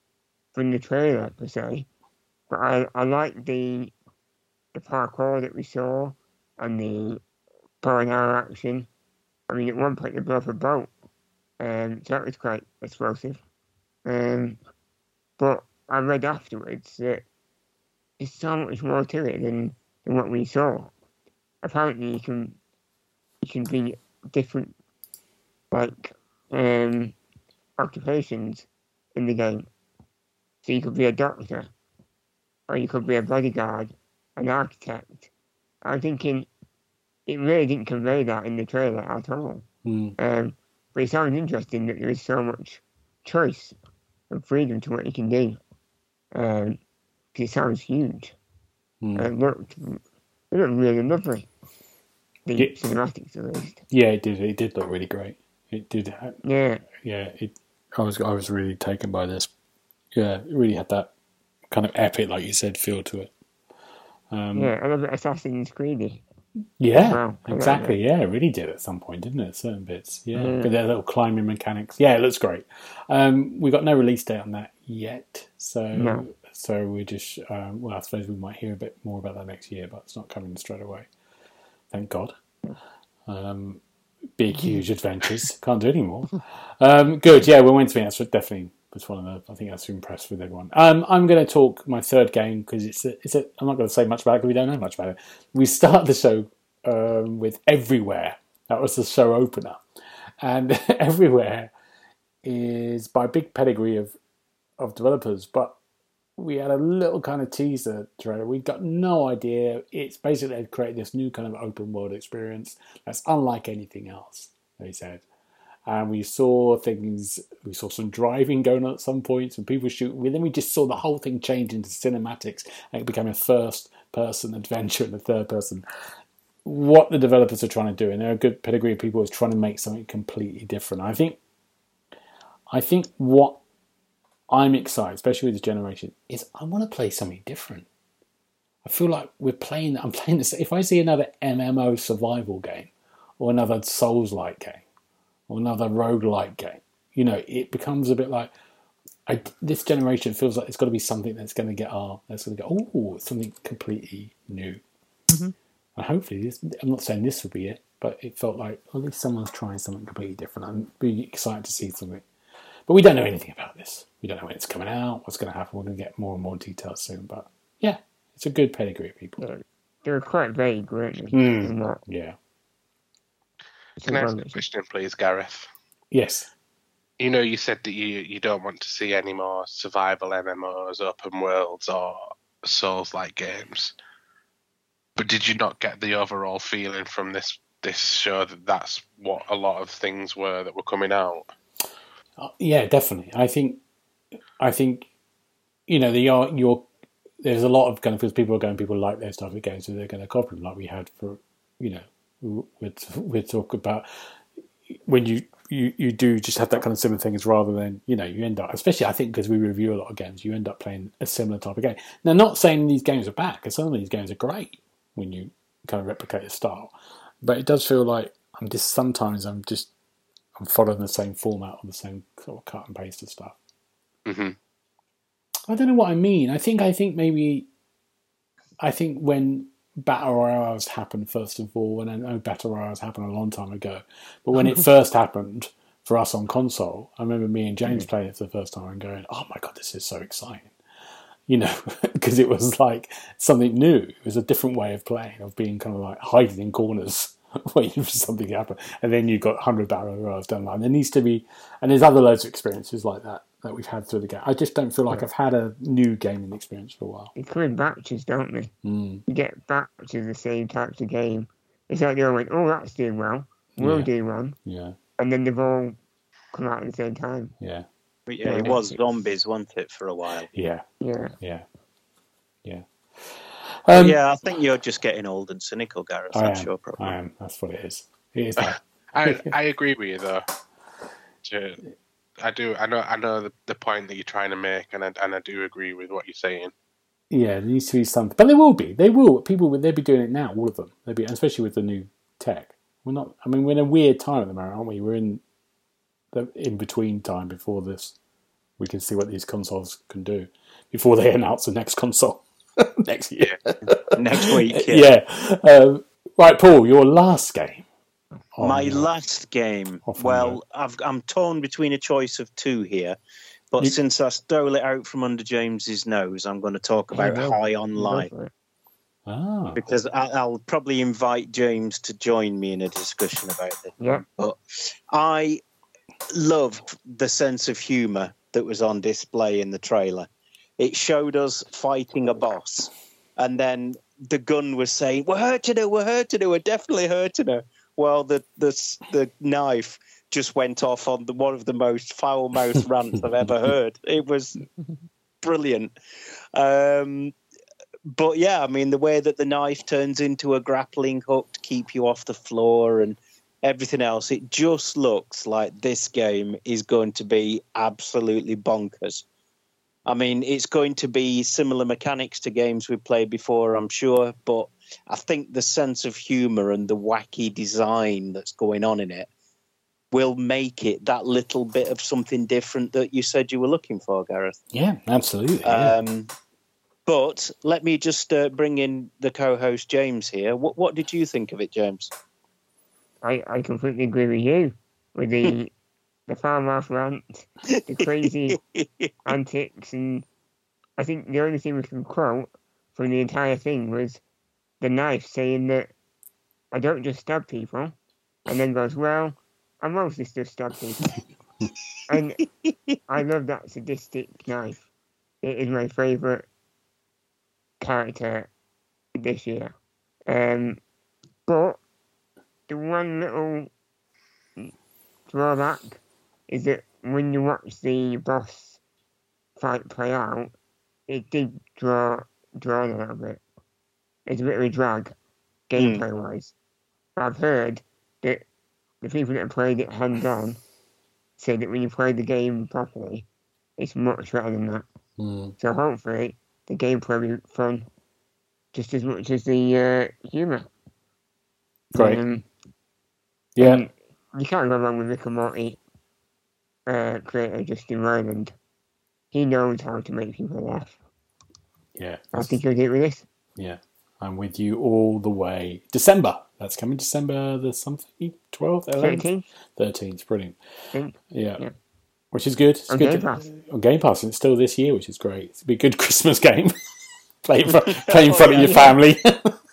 from the trailer per se, but I, I like the the parkour that we saw and the and arrow action. I mean, at one point they blew up a boat, um, so that was quite explosive. Um, but I read afterwards that there's so much more to it than, than what we saw. Apparently, you can you can be different, like um, occupations in the game. So you could be a doctor, or you could be a bodyguard, an architect. I'm thinking it really didn't convey that in the trailer at all. hmm. Um, but it sounds interesting that there is so much choice and freedom to what you can do. Um, it sounds huge. And it looked, it looked really lovely. The Yeah. cinematics, at least. Yeah, it did. It did look really great. It did. Yeah, Yeah, it. I was. I was really taken by this. Yeah, it really had that kind of epic, like you said, feel to it. Um, yeah, I love it. Assassin's Creed. Yeah, Wow, exactly. Yeah, it really did at some point, didn't it? Certain bits. Yeah, Yeah. but their little climbing mechanics. Yeah, it looks great. Um, we got no release date on that yet, so No. so we just um, well, I suppose we might hear a bit more about that next year, but it's not coming straight away. Thank God. Um, big, huge adventures. Can't do anymore. Um, good. Yeah, we went to me. That's definitely was one of the. I think that's impressed with everyone. Um, I'm going to talk my third game because it's a, it's a. I'm not going to say much about it because we don't know much about it. We start the show um, with Everywhere. That was the show opener, and Everywhere is by big pedigree of of developers, but we had a little kind of teaser trailer. We got no idea. It's basically they've created this new kind of open world experience that's unlike anything else. They said, and we saw things. We saw some driving going on at some points, and people shooting. Then we just saw the whole thing change into cinematics, and it became a first-person adventure and a third-person. What the developers are trying to do, and they're a good pedigree of people, is trying to make something completely different. I think. I think what I'm excited, especially with this generation, is I want to play something different. I feel like we're playing. I'm playing this. If I see another MMO survival game, or another Souls-like game, or another roguelike game, you know, it becomes a bit like I, this generation feels like it's got to be something that's going to get our. That's going to go. Oh, something completely new. Mhm. And hopefully, this, I'm not saying this will be it, but it felt like at least someone's trying something completely different. I'm really excited to see something. But we don't know anything about this. We don't know when it's coming out, what's going to happen. We're going to get more and more details soon. But yeah, it's a good pedigree of people. they're quite vague, in what- Yeah. Can I ask a question, please, Gareth? Yes. You know, you said that you you don't want to see any more survival MMOs, open worlds, or Souls-like games. But did you not get the overall feeling from this this show that that's what a lot of things were that were coming out? Uh, yeah, definitely. I think, I think, you know, the are your there's a lot of kind of because people are going, people like their stuff again, so they're going to copy them, like we had for, you know, we'd we'd talk about when you. You, you do just have that kind of similar things rather than you know you end up especially I think because we review a lot of games you end up playing a similar type of game now not saying these games are bad because some of these games are great when you kind of replicate a style but it does feel like I'm just sometimes I'm just I'm following the same format or the same sort of cut and paste of stuff. hmm I don't know what I mean. I think I think maybe I think when battle royales happened first of all, and I know battle royales happened a long time ago. But when it first happened for us on console, I remember me and James Mm. playing it for the first time and going, "Oh my god, this is so exciting!" You know, because it was like something new. It was a different way of playing, of being kind of like hiding in corners. Waiting for something to happen, and then you've got hundred battle royales down the line. There needs to be, and there's other loads of experiences like that that we've had through the game. I just don't feel like Yeah. I've had a new gaming experience for a while. They come in batches, don't they? Mm. You get batches of the same types of game. It's like they all went, oh, that's doing well. We'll Yeah. do one. Yeah, And then they've all come out at the same time. yeah, But yeah, Yeah, it was it's- zombies, wasn't it, for a while? yeah, Yeah. yeah, yeah. Um, yeah, I think you're just getting old and cynical, Gareth. I That's am. your problem. I am. That's what it is. It is that. I I agree with you though. To- I do. I know. I know the, the point that you're trying to make, and I, and I do agree with what you're saying. yeah, there needs to be something, but there will be. They will. People will. They'll be doing it now. All of them. They'll be, especially with the new tech. We're not. I mean, we're in a weird time at the moment, aren't we? We're in the in between time before this. We can see what these consoles can do before they announce the next console next year. Next week, yeah. yeah. Um, right, Paul. Your last game. On My your- last game. Off on Well, I've, I'm torn between a choice of two here, but You- since I stole it out from under James's nose, I'm going to talk about Yeah, High Go on Life. Ah. because I, I'll probably invite James to join me in a discussion about it. Yeah. But I loved the sense of humour that was on display in the trailer. It showed us fighting a boss, and then the gun was saying, "We're hurting her. We're hurting her. We're definitely hurting her." Well, the the the knife just went off on the, one of the most foul mouthed rants I've ever heard. It was brilliant. Um, but yeah, I mean, the way that the knife turns into a grappling hook to keep you off the floor and everything else, it just looks like this game is going to be absolutely bonkers. I mean, it's going to be similar mechanics to games we've played before, I'm sure, but I think the sense of humor and the wacky design that's going on in it will make it that little bit of something different that you said you were looking for, Gareth. Yeah, absolutely. yeah. Um, but let me just uh, bring in the co-host James here. What what did you think of it, James? I, I completely agree with you with the the farmhouse rant, the crazy antics, and I think the only thing we can quote from the entire thing was the knife saying that I don't just stab people, and then goes, "Well, I mostly just stab people," and I love that sadistic knife. It is my favourite character this year. Um, but the one little drawback is that when you watch the boss fight play out, it did draw draw a little bit. It's a bit of a drag, gameplay wise. I've heard that the people that have played it hands on say that when you play the game properly, it's much better than that. Mm. So hopefully the gameplay will be fun, just as much as the uh, humour. Great. Um, Yeah. and you can't go wrong with Rick and Morty uh, creator Justin Roiland. He knows how to make people laugh. Yeah. I think he'll do it with this. Yeah. I'm with you all the way. December. That's coming December the something? 12th? 11th? 13, 13th. Brilliant. think. Yeah. Yeah. Which is good. It's On good Game to- Pass. On Game Pass. And it's still this year, which is great. It'll be a good Christmas game. play in front, play in front of your family.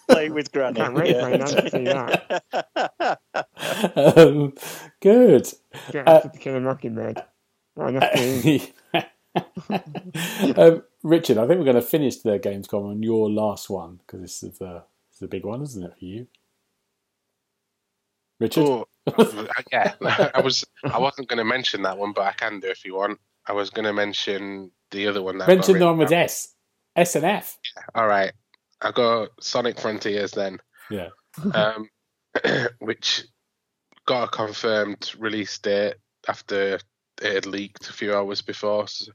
Play with Granny. Can't wait for it, see that. um, good. Get Uh, to kill a mockingbird. What an afternoon. um, Richard, I think we're going to finish the Gamescom on your last one because this is the this is the big one, isn't it, for you? Richard? Oh, yeah. I was. I wasn't going to mention that one, but I can do if you want. I was going to mention the other one. That Mention the one with. S. S and F. All right. I got Sonic Frontiers then. Yeah. um, which got a confirmed release date after it had leaked a few hours before. So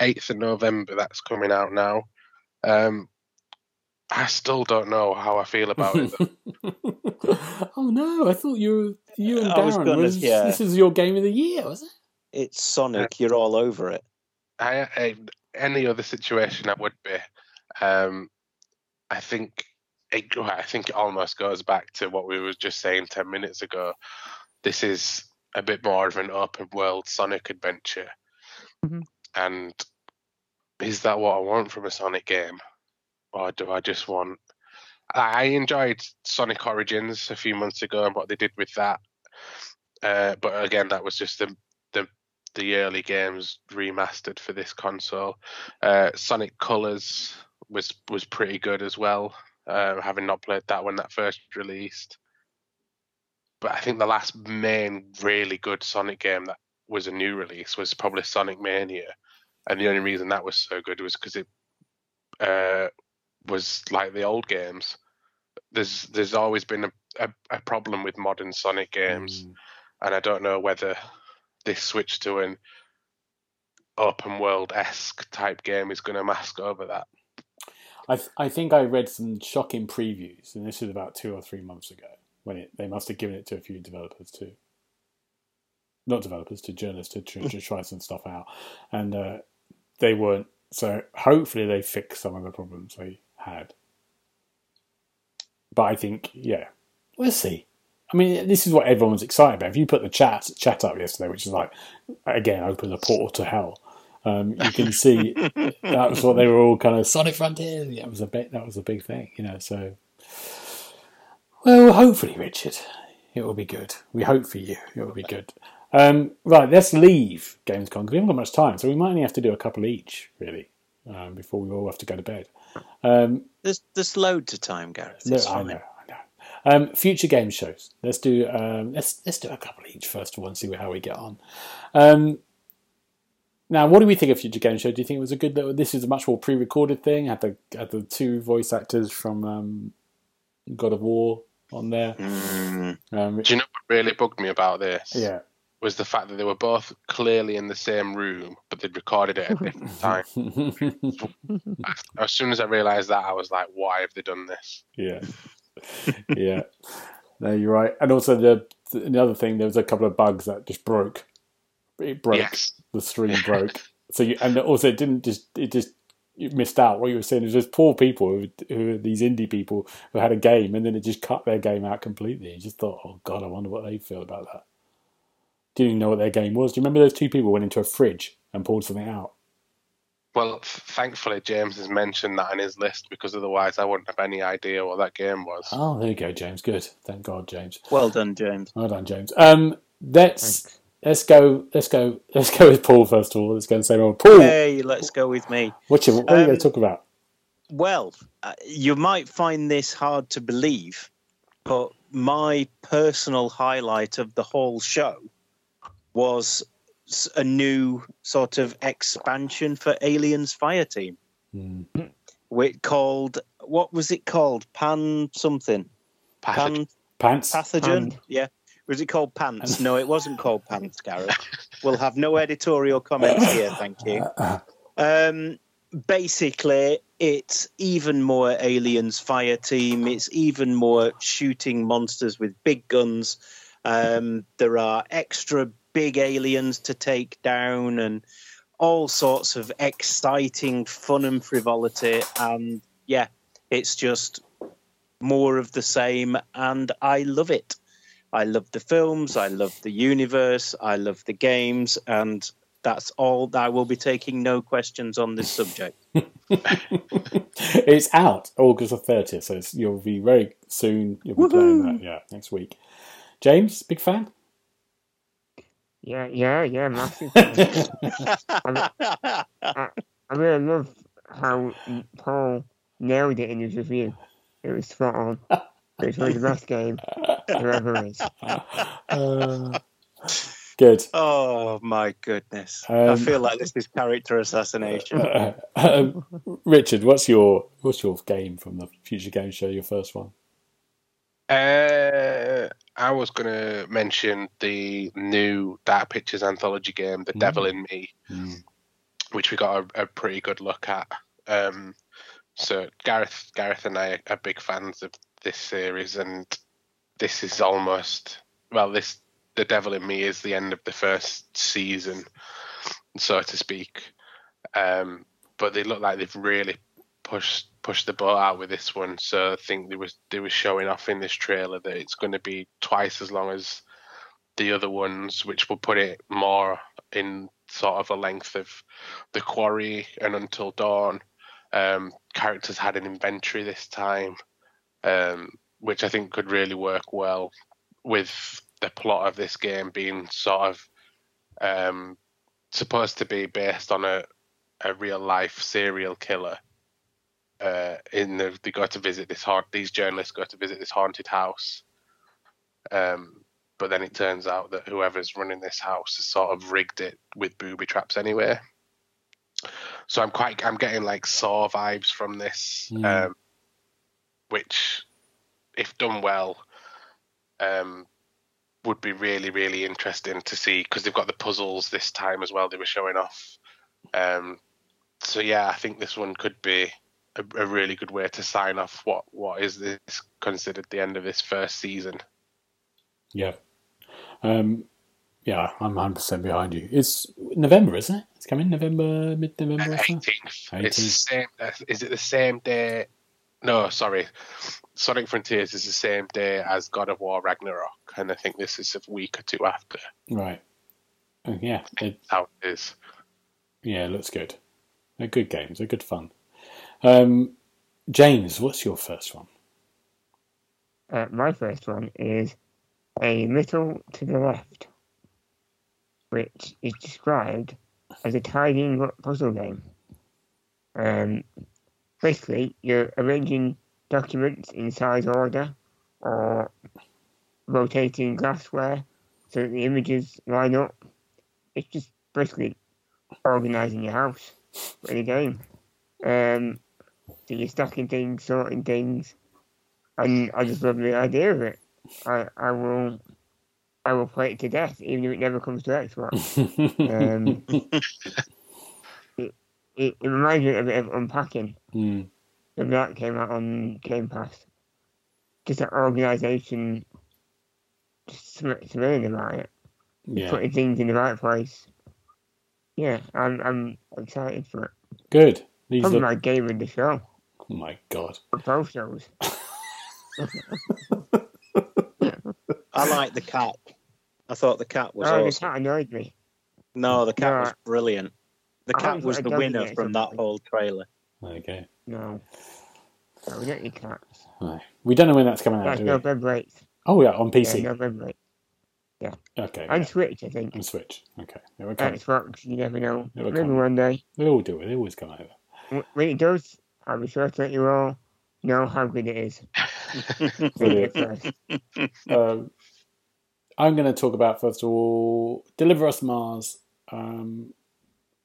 8th of November, that's coming out now. Um, I still don't know how I feel about it. oh no! I thought you you and I was Darren gonna- was yeah. this is your game of the year, was it? It's Sonic. You're all over it. I, I, any other situation, I would be. Um, I think it, I think it almost goes back to what we were just saying ten minutes ago. This is a bit more of an open world Sonic adventure, Mhm. and is that what I want from a Sonic game, or do I just want? I enjoyed Sonic Origins a few months ago and what they did with that, uh, but again, that was just the the the early games remastered for this console. Uh, Sonic Colors was was pretty good as well. Uh, having not played that when that first released, but I think the last main really good Sonic game that was a new release was probably Sonic Mania, and the only reason that was so good was because it uh, was like the old games. There's there's always been a, a, a problem with modern Sonic games, Mm. and I don't know whether this switch to an open world esque type game is going to mask over that. I, th- I think I read some shocking previews, and this was about two or three months ago when it they must have given it to a few developers too. Not developers, to journalists to, tr- to try some stuff out, and uh, they weren't. So hopefully they fixed some of the problems they had. But I think, yeah, we'll see. I mean, this is what everyone's excited about. If you put the chat chat up yesterday, which is like again open the portal to hell, um, you can see that was what they were all kind of Sonic Frontier. Yeah, was a bit. That was a big thing, you know. So, well, hopefully, Richard, it will be good. We hope for you, it will be good. Um, right, let's leave Gamescom because we haven't got much time, so we might only have to do a couple each, really, um, before we all have to go to bed. Um, There's there's loads of time, Gareth. no, I know, I know. Um, future game shows. Let's do. Um, let's let's do a couple each first of all and see how we get on. Um, now, what do we think of future game show? Do you think it was a good? This is a much more pre-recorded thing. Had the had the two voice actors from um, God of War on there. Mm, Um, Do you know what really bugged me about this? yeah. Was the fact that they were both clearly in the same room, but they'd recorded it at different times. As soon as I realised that, I was like, "Why have they done this?" yeah, yeah. No, you're right. And also the the other thing, there was a couple of bugs that just broke. It broke. Yes, the stream broke. So you, and also it didn't just it just missed out. What you were saying is just poor people who, who are these indie people who had a game and then it just cut their game out completely. You just thought, oh god, I wonder what they feel about that. Didn't even know what their game was. Do you remember those two people went into a fridge and pulled something out? Well, th- thankfully James has mentioned that on his list because otherwise I wouldn't have any idea what that game was. Oh, there you go, James. Good. Thank God, James. well done, James. Well done, James. Um, let's Thanks. Let's go. Let's go. Let's go with Paul first of all. Let's go and say, well, Paul, Hey, let's go with me. what, you, what are you going Um, to talk about? Well, uh, you might find this hard to believe, but my personal highlight of the whole show was a new sort of expansion for Aliens Fireteam. Hmm. Which called what was it called? Pan something. Pan Pants. pathogen. Pand. Yeah. Was it called pants? No, it wasn't called pants, Gareth. We'll have no editorial comments here, thank you. Um, basically, it's even more aliens fire team. It's even more shooting monsters with big guns. Um, there are extra big aliens to take down, and all sorts of exciting fun and frivolity. And yeah, it's just more of the same, and I love it. I love the films, I love the universe, I love the games, and that's all. I will be taking no questions on this subject. it's out August the 30th, so it's, you'll be very soon. You'll be playing that, yeah, next week. James, big fan? Yeah, yeah, yeah, massive. fan. I really love how Paul nailed it in his review. It was spot on. It's really the best game there ever is. Uh, good. oh my goodness! I Um, feel like this is character assassination. um, Richard, what's your what's your game from the Future Game Show? Your first one? Uh, I was going to mention the new Dark Pictures anthology game, The Mm. Devil in Me, which we got a, a pretty good look at. Um, so Gareth, Gareth, and I are big fans of this series, and this is almost well, this The Devil in Me is the end of the first season, so to speak. Um, but they look like they've really pushed push the boat out with this one. So I think they was they were showing off in this trailer that it's going to be twice as long as the other ones, which will put it more in sort of a length of the quarry and until dawn. Um, characters had an inventory this time, um, which I think could really work well with the plot of this game being sort of um, supposed to be based on a, a real life serial killer. Uh, in the, they go to visit this haunt. These journalists go to visit this haunted house, um, but then it turns out that whoever's running this house has sort of rigged it with booby traps anyway. So I'm quite I'm getting like Saw vibes from this, Mm. um, which, if done well, um, would be really really interesting to see because they've got the puzzles this time as well. They were showing off. Um, so yeah, I think this one could be a, a really good way to sign off what what is this considered the end of this first season. Yeah. Um, yeah, I'm 100% behind you. It's November, isn't it? It's coming November, mid November something? Eighteenth. It's the 18th. same. uh, Is it the same day? No, sorry. Sonic Frontiers is the same day as God of War Ragnarok, and I think this is a week or two after. Right. Oh, yeah, it, How it is. yeah, it looks good. They're good games. They're good fun. Um, James, what's your first one? Uh, my first one is a little to the left, which is described as a tidying up puzzle game. Um, basically, you're arranging documents in size order or rotating glassware so that the images line up. It's just basically organizing your house in a game. Um, so you're stacking things, sorting things, and I just love the idea of it. I, I will I will play it to death, even if it never comes to Xbox. Um, it, it reminds me a bit of unpacking. Hmm. When that came out on Game Pass. Just that organisation, just something thrilling about it. yeah, Putting things in the right place. Yeah, I'm I'm excited for it. good. These Probably look, my game of the show. oh my god. Both shows. I like the cat. I thought the cat was oh, the awesome. cat annoyed me. No, the cat No, was brilliant. The I cat was the winner yet, from that whole trailer. Okay. No. No, we don't need cats. Right. We don't know when that's coming out, That's do we? November breaks. Oh yeah, on Yeah, PC. November break. Okay. And yeah. Switch, I think. On Switch. Okay. They will come. Xbox, you never know. It'll Maybe come. one day. They all do it. They always come over. When it does, I'll be sure to let you all know how good it is. Brilliant. um, I'm going to talk about first of all, Deliver Us Mars. Um,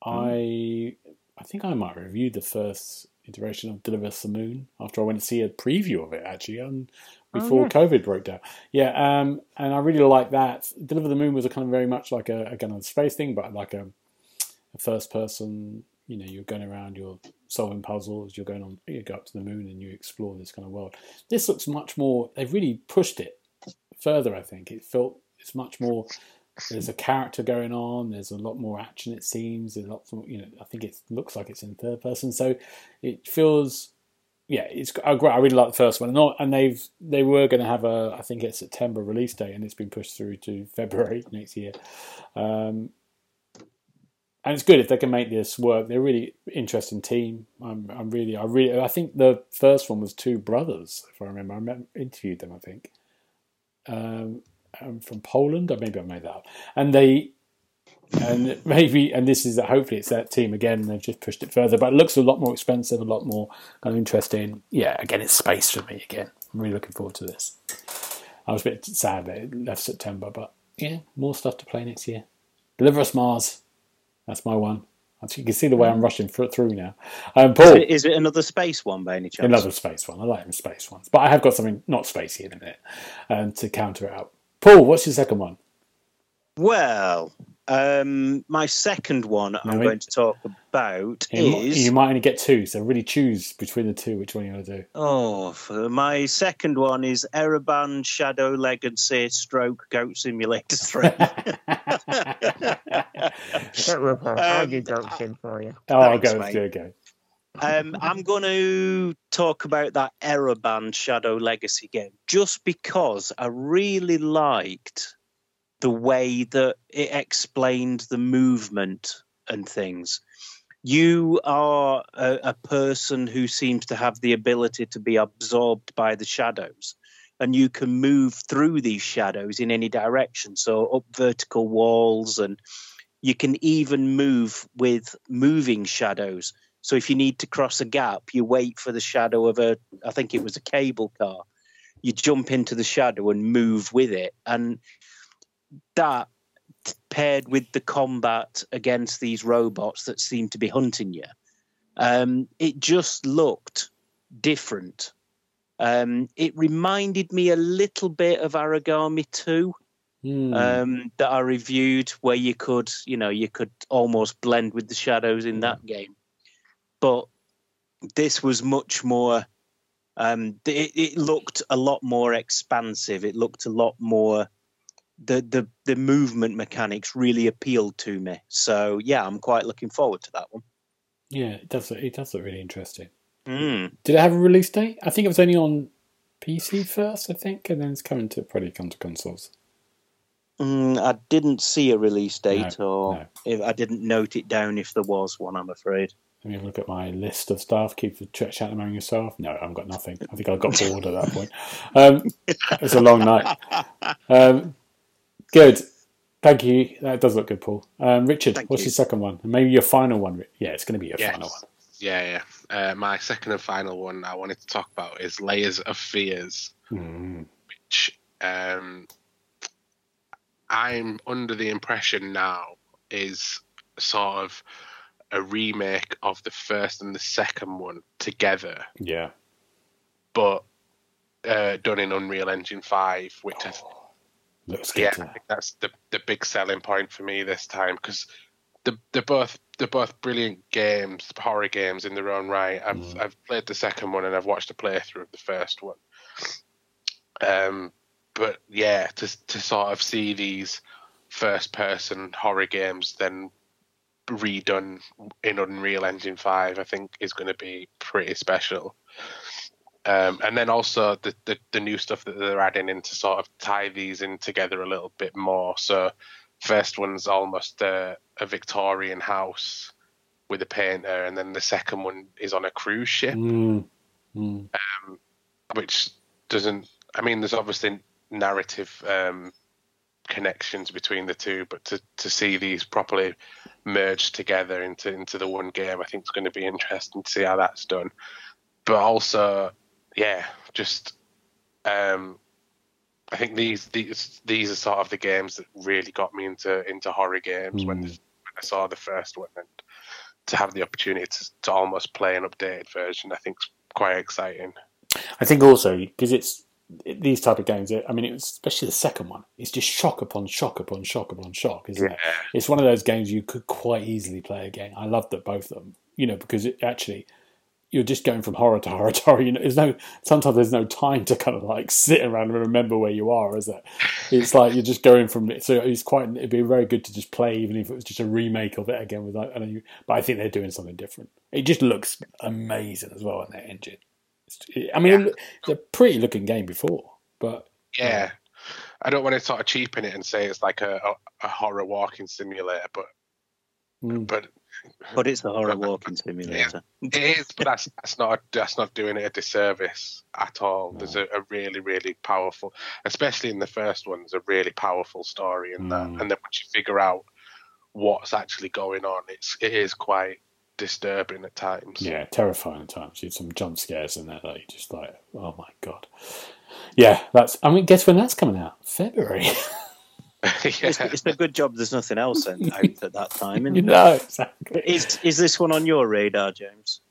I I think I might review the first iteration of Deliver Us the Moon after I went to see a preview of it actually um, Oh, before yeah. COVID broke down. Yeah, um, and I really like that. Deliver the Moon was a kind of very much like a again a space thing, but like a, a first person. You know, you're going around, you're solving puzzles, you're going on, you go up to the moon and you explore this kind of world. This looks much more. They've really pushed it further. I think it felt it's much more. There's a character going on. There's a lot more action. It seems. There's lots more. You know, I think it looks like it's in third person, so it feels. Yeah, it's. Agree. I really like the first one, and, and they've they were going to have a. I think it's September release date, and it's been pushed through to February next year. Um, and it's good if they can make this work. They're a really interesting team. I'm, I'm really, I really, I think the first one was two brothers, if I remember. I interviewed them, I think, um, um, from Poland, or maybe I made that up. And they, and maybe, and this is hopefully it's that team again. They've just pushed it further, but it looks a lot more expensive, a lot more kind of interesting. Yeah, again, it's space for me again. I'm really looking forward to this. I was a bit sad that it left September, but yeah, more stuff to play next year. Deliver Us Mars. That's my one. You can see the way I'm rushing through through now. Um, Is it, is it another space one by any chance? another space one. I like them space ones, but I have got something not spacey in it um, to counter it out. Paul, what's your second one? Well, um, my second one I'm Right. going to talk about You, mi- is you might only get two, so really choose between the two which one you want to do. oh, my second one is Ereban Shadow Legacy Stroke Goat Simulator Three. Don't worry, I'll Um, do Goat Sim for you. Oh, I'll go. mate. Go, go. Um, I'm going to talk about that Ereban Shadow Legacy game just because I really liked the way that it explained the movement and things. You are a, a person who seems to have the ability to be absorbed by the shadows, and you can move through these shadows in any direction. So, up vertical walls, and you can even move with moving shadows. So if you need to cross a gap, you wait for the shadow of a, I think it was a cable car. You jump into the shadow and move with it. And that paired with the combat against these robots that seem to be hunting you, um, it just looked different. Um, it reminded me a little bit of Aragami 2 Hmm. um, that I reviewed, where you could, you know, you could almost blend with the shadows in that game. But this was much more. Um, it, it looked a lot more expansive. It looked a lot more. The the the movement mechanics really appealed to me. So yeah, I'm quite looking forward to that one. yeah, it does. Look, it does look really interesting. Mm. Did it have a release date? I think it was only on PC first. I think, and then it's coming to probably come to consoles. Mm, I didn't see a release date, No, or no. if I didn't note it down if there was one. I'm afraid. Let me have a look at my list of stuff. Keep the ch- chat among yourself. No, I've got nothing. I think I got bored at that point. Um, it's a long night. Um, good. Thank you. That does look good, Paul. Um, Richard, Thank what's you. your second one? And maybe your final one. Yeah, it's going to be your Yes. final one. Yeah, yeah. Uh, my second and final one I wanted to talk about is Layers of Fears, Mm. which um, I'm under the impression now is sort of a remake of the first and the second one together, Yeah. but uh, done in Unreal Engine 5, which Looks good. yeah, I think that's the the big selling point for me this time because they're, they're both they're both brilliant games, horror games in their own right. I've Mm. I've played the second one and I've watched a playthrough of the first one. Um, but yeah, to to sort of see these first person horror games then redone in Unreal Engine Five, I think is going to be pretty special. Um, and then also the, the the new stuff that they're adding in to sort of tie these in together a little bit more. So first one's almost a, a Victorian house with a painter, and then the second one is on a cruise ship, Mm. Mm. which doesn't. I mean, there's obviously narrative um, connections between the two, but to, to see these properly merged together into into the one game, I think it's going to be interesting to see how that's done. But also, yeah, just um, I think these these these are sort of the games that really got me into into horror games when, Mm. when I saw the first one, and to have the opportunity to, to almost play an updated version, I think is quite exciting. I think also because it's it- these type of games. I mean, it was, especially the second one. It's just shock upon shock upon shock upon shock, isn't it? It's one of those games you could quite easily play again. I loved that both of them. You know, because it actually you're just going from horror to horror to horror. You know, there's no sometimes there's no time to kind of like sit around and remember where you are, is it? It's like you're just going from it. So it's quite. It'd be very good to just play, even if it was just a remake of it again. With like, I know you, but I think they're doing something different. It just looks amazing as well in that engine. It's- I mean, it- it's a pretty looking game before, but Yeah. I don't want to sort of cheapen it and say it's like a, a, a horror walking simulator, but mm, but But it's a horror walking simulator. it is. But that's that's not that's not doing it a disservice at all. There's a, a really really powerful, especially in the first one, there's a really powerful story in that. Mm. And then once you figure out what's actually going on, it's it is quite disturbing at times. Yeah, terrifying at times. You had some jump scares in there that you just like, oh my god. Yeah, that's. I mean, guess when that's coming out? February. yeah. It's, it's a good job There's nothing else out at that time. you Isn't know exactly. it? Is is this one on your radar, James?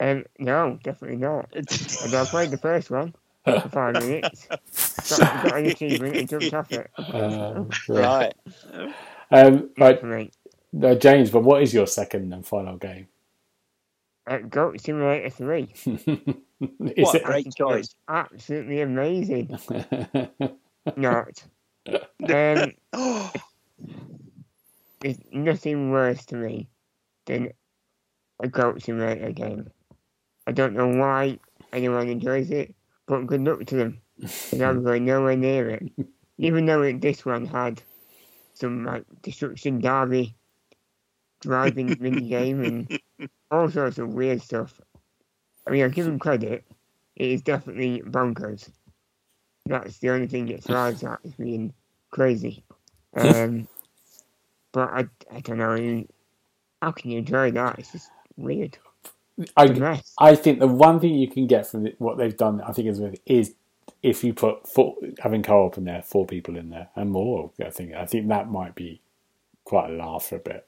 Um, no, definitely not. And I played the first one for five minutes. Got, got an achievement and jumped off it. Um, right. Um, right, For me. uh, James. But what is your second and final game? Uh, Goat Simulator 3. is What a great choice. Absolutely amazing. Not. Um, there's nothing worse to me than a goat simulator game. I don't know why anyone enjoys it, but good luck to them. And I'm going nowhere near it. Even though it, this one had some like destruction derby driving mini game and all sorts of weird stuff. I mean, I give them credit. It is definitely bonkers. That's the only thing it thrives at is being crazy. Um, but I, I don't know. I mean, how can you enjoy that? It's just weird. I. I think the one thing you can get from what they've done, I think, is is if you put four, having co-op in there, four people in there, and more. I think I think that might be quite a laugh for a bit.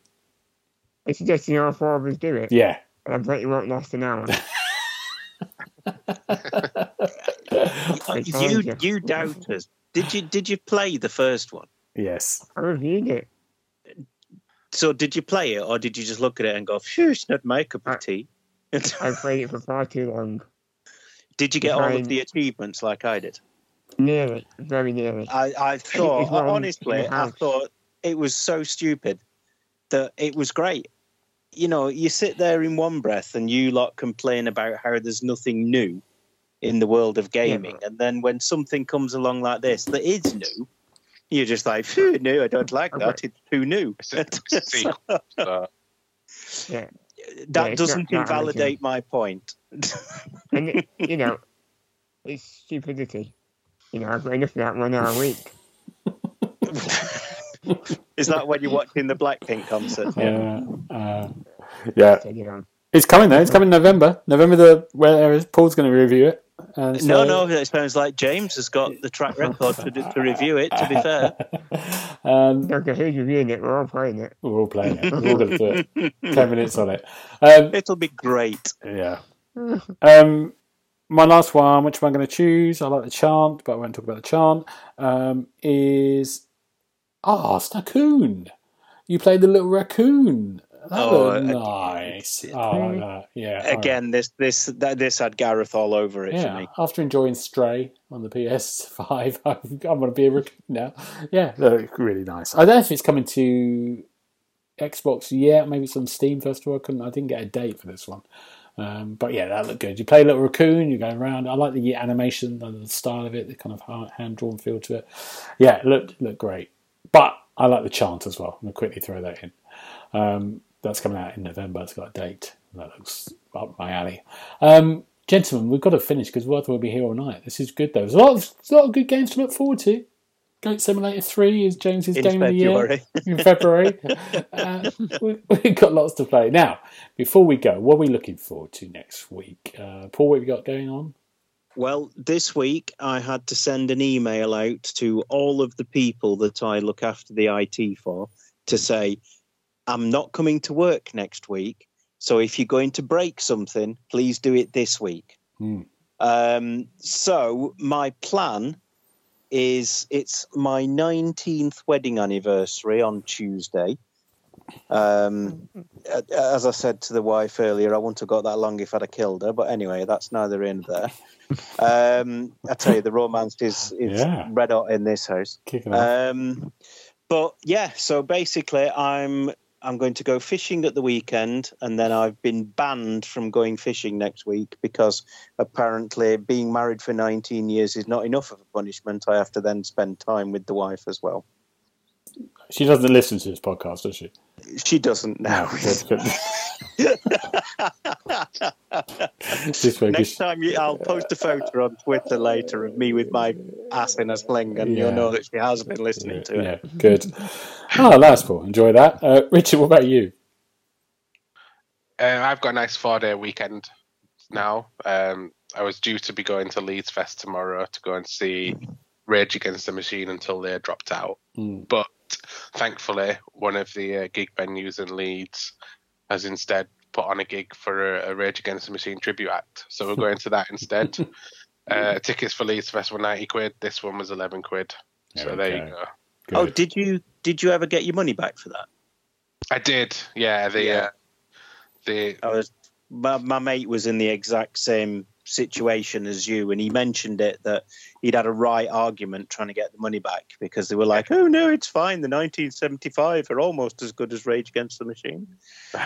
I suggest all four of us do it. Yeah. And I bet it won't last an hour. I you you. you doubters. Did you did you play the first one? yes. I reviewed it. So did you play it, or did you just look at it and go, "Phew, it's not my cup I- of tea"? I played it for far too long. did you get all of the achievements like I did? Nearly, very nearly. I, I thought, honestly, I thought it was so stupid that it was great. You know, you sit there in one breath and you lot complain about how there's nothing new in the world of gaming, and then when something comes along like this that is new, you're just like, "Phew, no, I don't like that. It's too new." It's a, it's a sequel, Yeah. that it's doesn't not- not invalidate my point. And, you know, it's stupidity. You know, I've got enough of that one hour a week. Is that when you're watching the Blackpink concert? Yeah. Uh, yeah. It. It's coming though. It's coming in November. November the where Paul's going to review it. Uh, so- No, no, it sounds like James has got the track record to, to review it, to be fair. um, Okay, who's reviewing it? We're all playing it. we're all playing it. We're all going to do it. Ten minutes on it. Um, It'll be great. yeah. Um, my last one, which one I'm going to choose, I like the chant, but I won't talk about the chant, um, is Ah, oh, Snakoon. You played the little raccoon. That Oh, looked uh, nice. Oh, I. Yeah. all right. Again, this this that, this had Gareth all over it for Yeah, me. after enjoying Stray on the PS5, I'm, I'm going to be a raccoon now. Yeah, look, really nice. I don't know if it's coming to Xbox yet. Maybe some Steam first of. I, couldn't, I didn't get a date for this one. Um, but yeah, that looked good. You play a little raccoon, you're going around. I like the animation, the the style of it, the kind of hand drawn feel to it. Yeah, it looked, looked great. But I like the chant as well. I'm going to quickly throw that in. Um, that's coming out in November. It's got a date. That looks up my alley. Um, gentlemen, we've got to finish because otherwise we'll be here all night. This is good though. There's a lot of, a lot of good games to look forward to. Goat Simulator 3 is James's In game of the year in February. uh, we, we've got lots to play. Now, before we go, what are we looking forward to next week? Uh, Paul, what have you got going on? Well, this week I had to send an email out to all of the people that I look after the IT for to say, I'm not coming to work next week. So if you're going to break something, please do it this week. Hmm. Um, so my plan is it's my 19th wedding anniversary on Tuesday. Um, as I said to the wife earlier, I wouldn't have got that long if I'd have killed her. But anyway, that's neither in there. Um, I tell you, the romance is, is Yeah. red hot in this house. Um, but yeah, so basically, I'm I'm going to go fishing at the weekend, and then I've been banned from going fishing next week because apparently being married for 19 years is not enough of a punishment. I have to then spend time with the wife as well. she doesn't listen to this podcast, does she? She doesn't now. Good, good. This way, Next time, you, I'll post a photo on Twitter later of me with my ass in a sling, and Yeah. you'll know that she has been listening to it. yeah, good. Oh, that's cool. Enjoy that. Uh, Richard, what about you? Uh, I've got a nice four day weekend now. Um, I was due to be going to Leeds Fest tomorrow to go and see Rage Against the Machine until they dropped out. Mm. But thankfully, one of the uh, gig venues in Leeds has instead put on a gig for a, a Rage Against the Machine tribute act. So we're going to that instead. Uh, tickets for Leeds Fest were 90 quid. This one was 11 quid. So There we there go. you go. Oh, did you did you ever get your money back for that? I did. Yeah. The, Yeah. Uh, the I was my, my mate was in the exact same situation as you, and he mentioned it that he'd had a right argument trying to get the money back because they were like, "Oh no, it's fine. The 1975 are almost as good as Rage Against the Machine."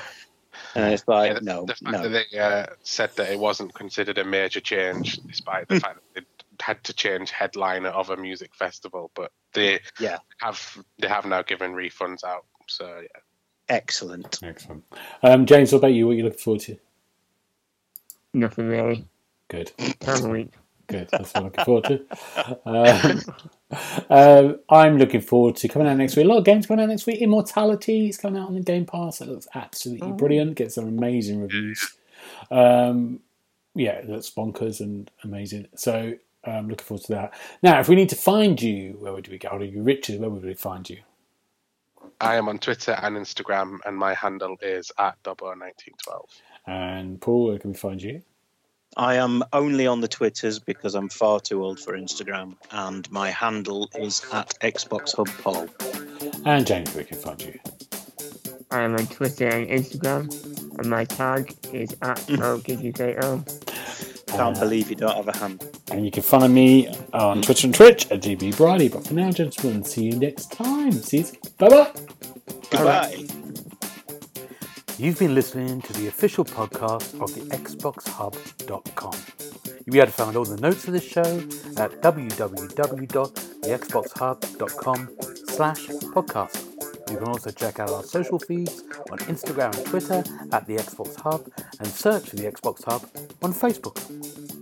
And it's like, Yeah, the, no, the fact no. that they uh, said that it wasn't considered a major change, despite the fact that they had to change headliner of a music festival, but they Yeah. have they have now given refunds out. So yeah, Excellent. Excellent. Um, James, what about you? What are you looking forward to? Nothing really. Good. Can't. Good. That's what I'm looking forward to. Um, um, I'm looking forward to coming out next week. A lot of games coming out next week. Immortality is coming out on the Game Pass. It looks absolutely brilliant. Gets some amazing reviews. Um, yeah, that's bonkers and amazing. So I'm looking forward to that. Now, if we need to find you, where would we go? Are you, Richard? Where would we find you? I am on Twitter and Instagram, and my handle is at Dobbo1912. And Paul, where can we find you? I am only on the Twitters because I'm far too old for Instagram, and my handle is at Xbox Hub Poll. And James, we can find you? I am on Twitter and Instagram, and my tag is at OKGKO. Can't Uh, believe you don't have a hand. And you can find me on Twitter and Twitch at DB Briley. But for now, gentlemen, see you next time. See you. Bye bye. Goodbye. You've been listening to the official podcast of the XboxHub.com. You'll be able to find all the notes of this show at www.thexboxhub.com slash podcast. You can also check out our social feeds on Instagram and Twitter at the Xbox Hub and search for the Xbox Hub on Facebook.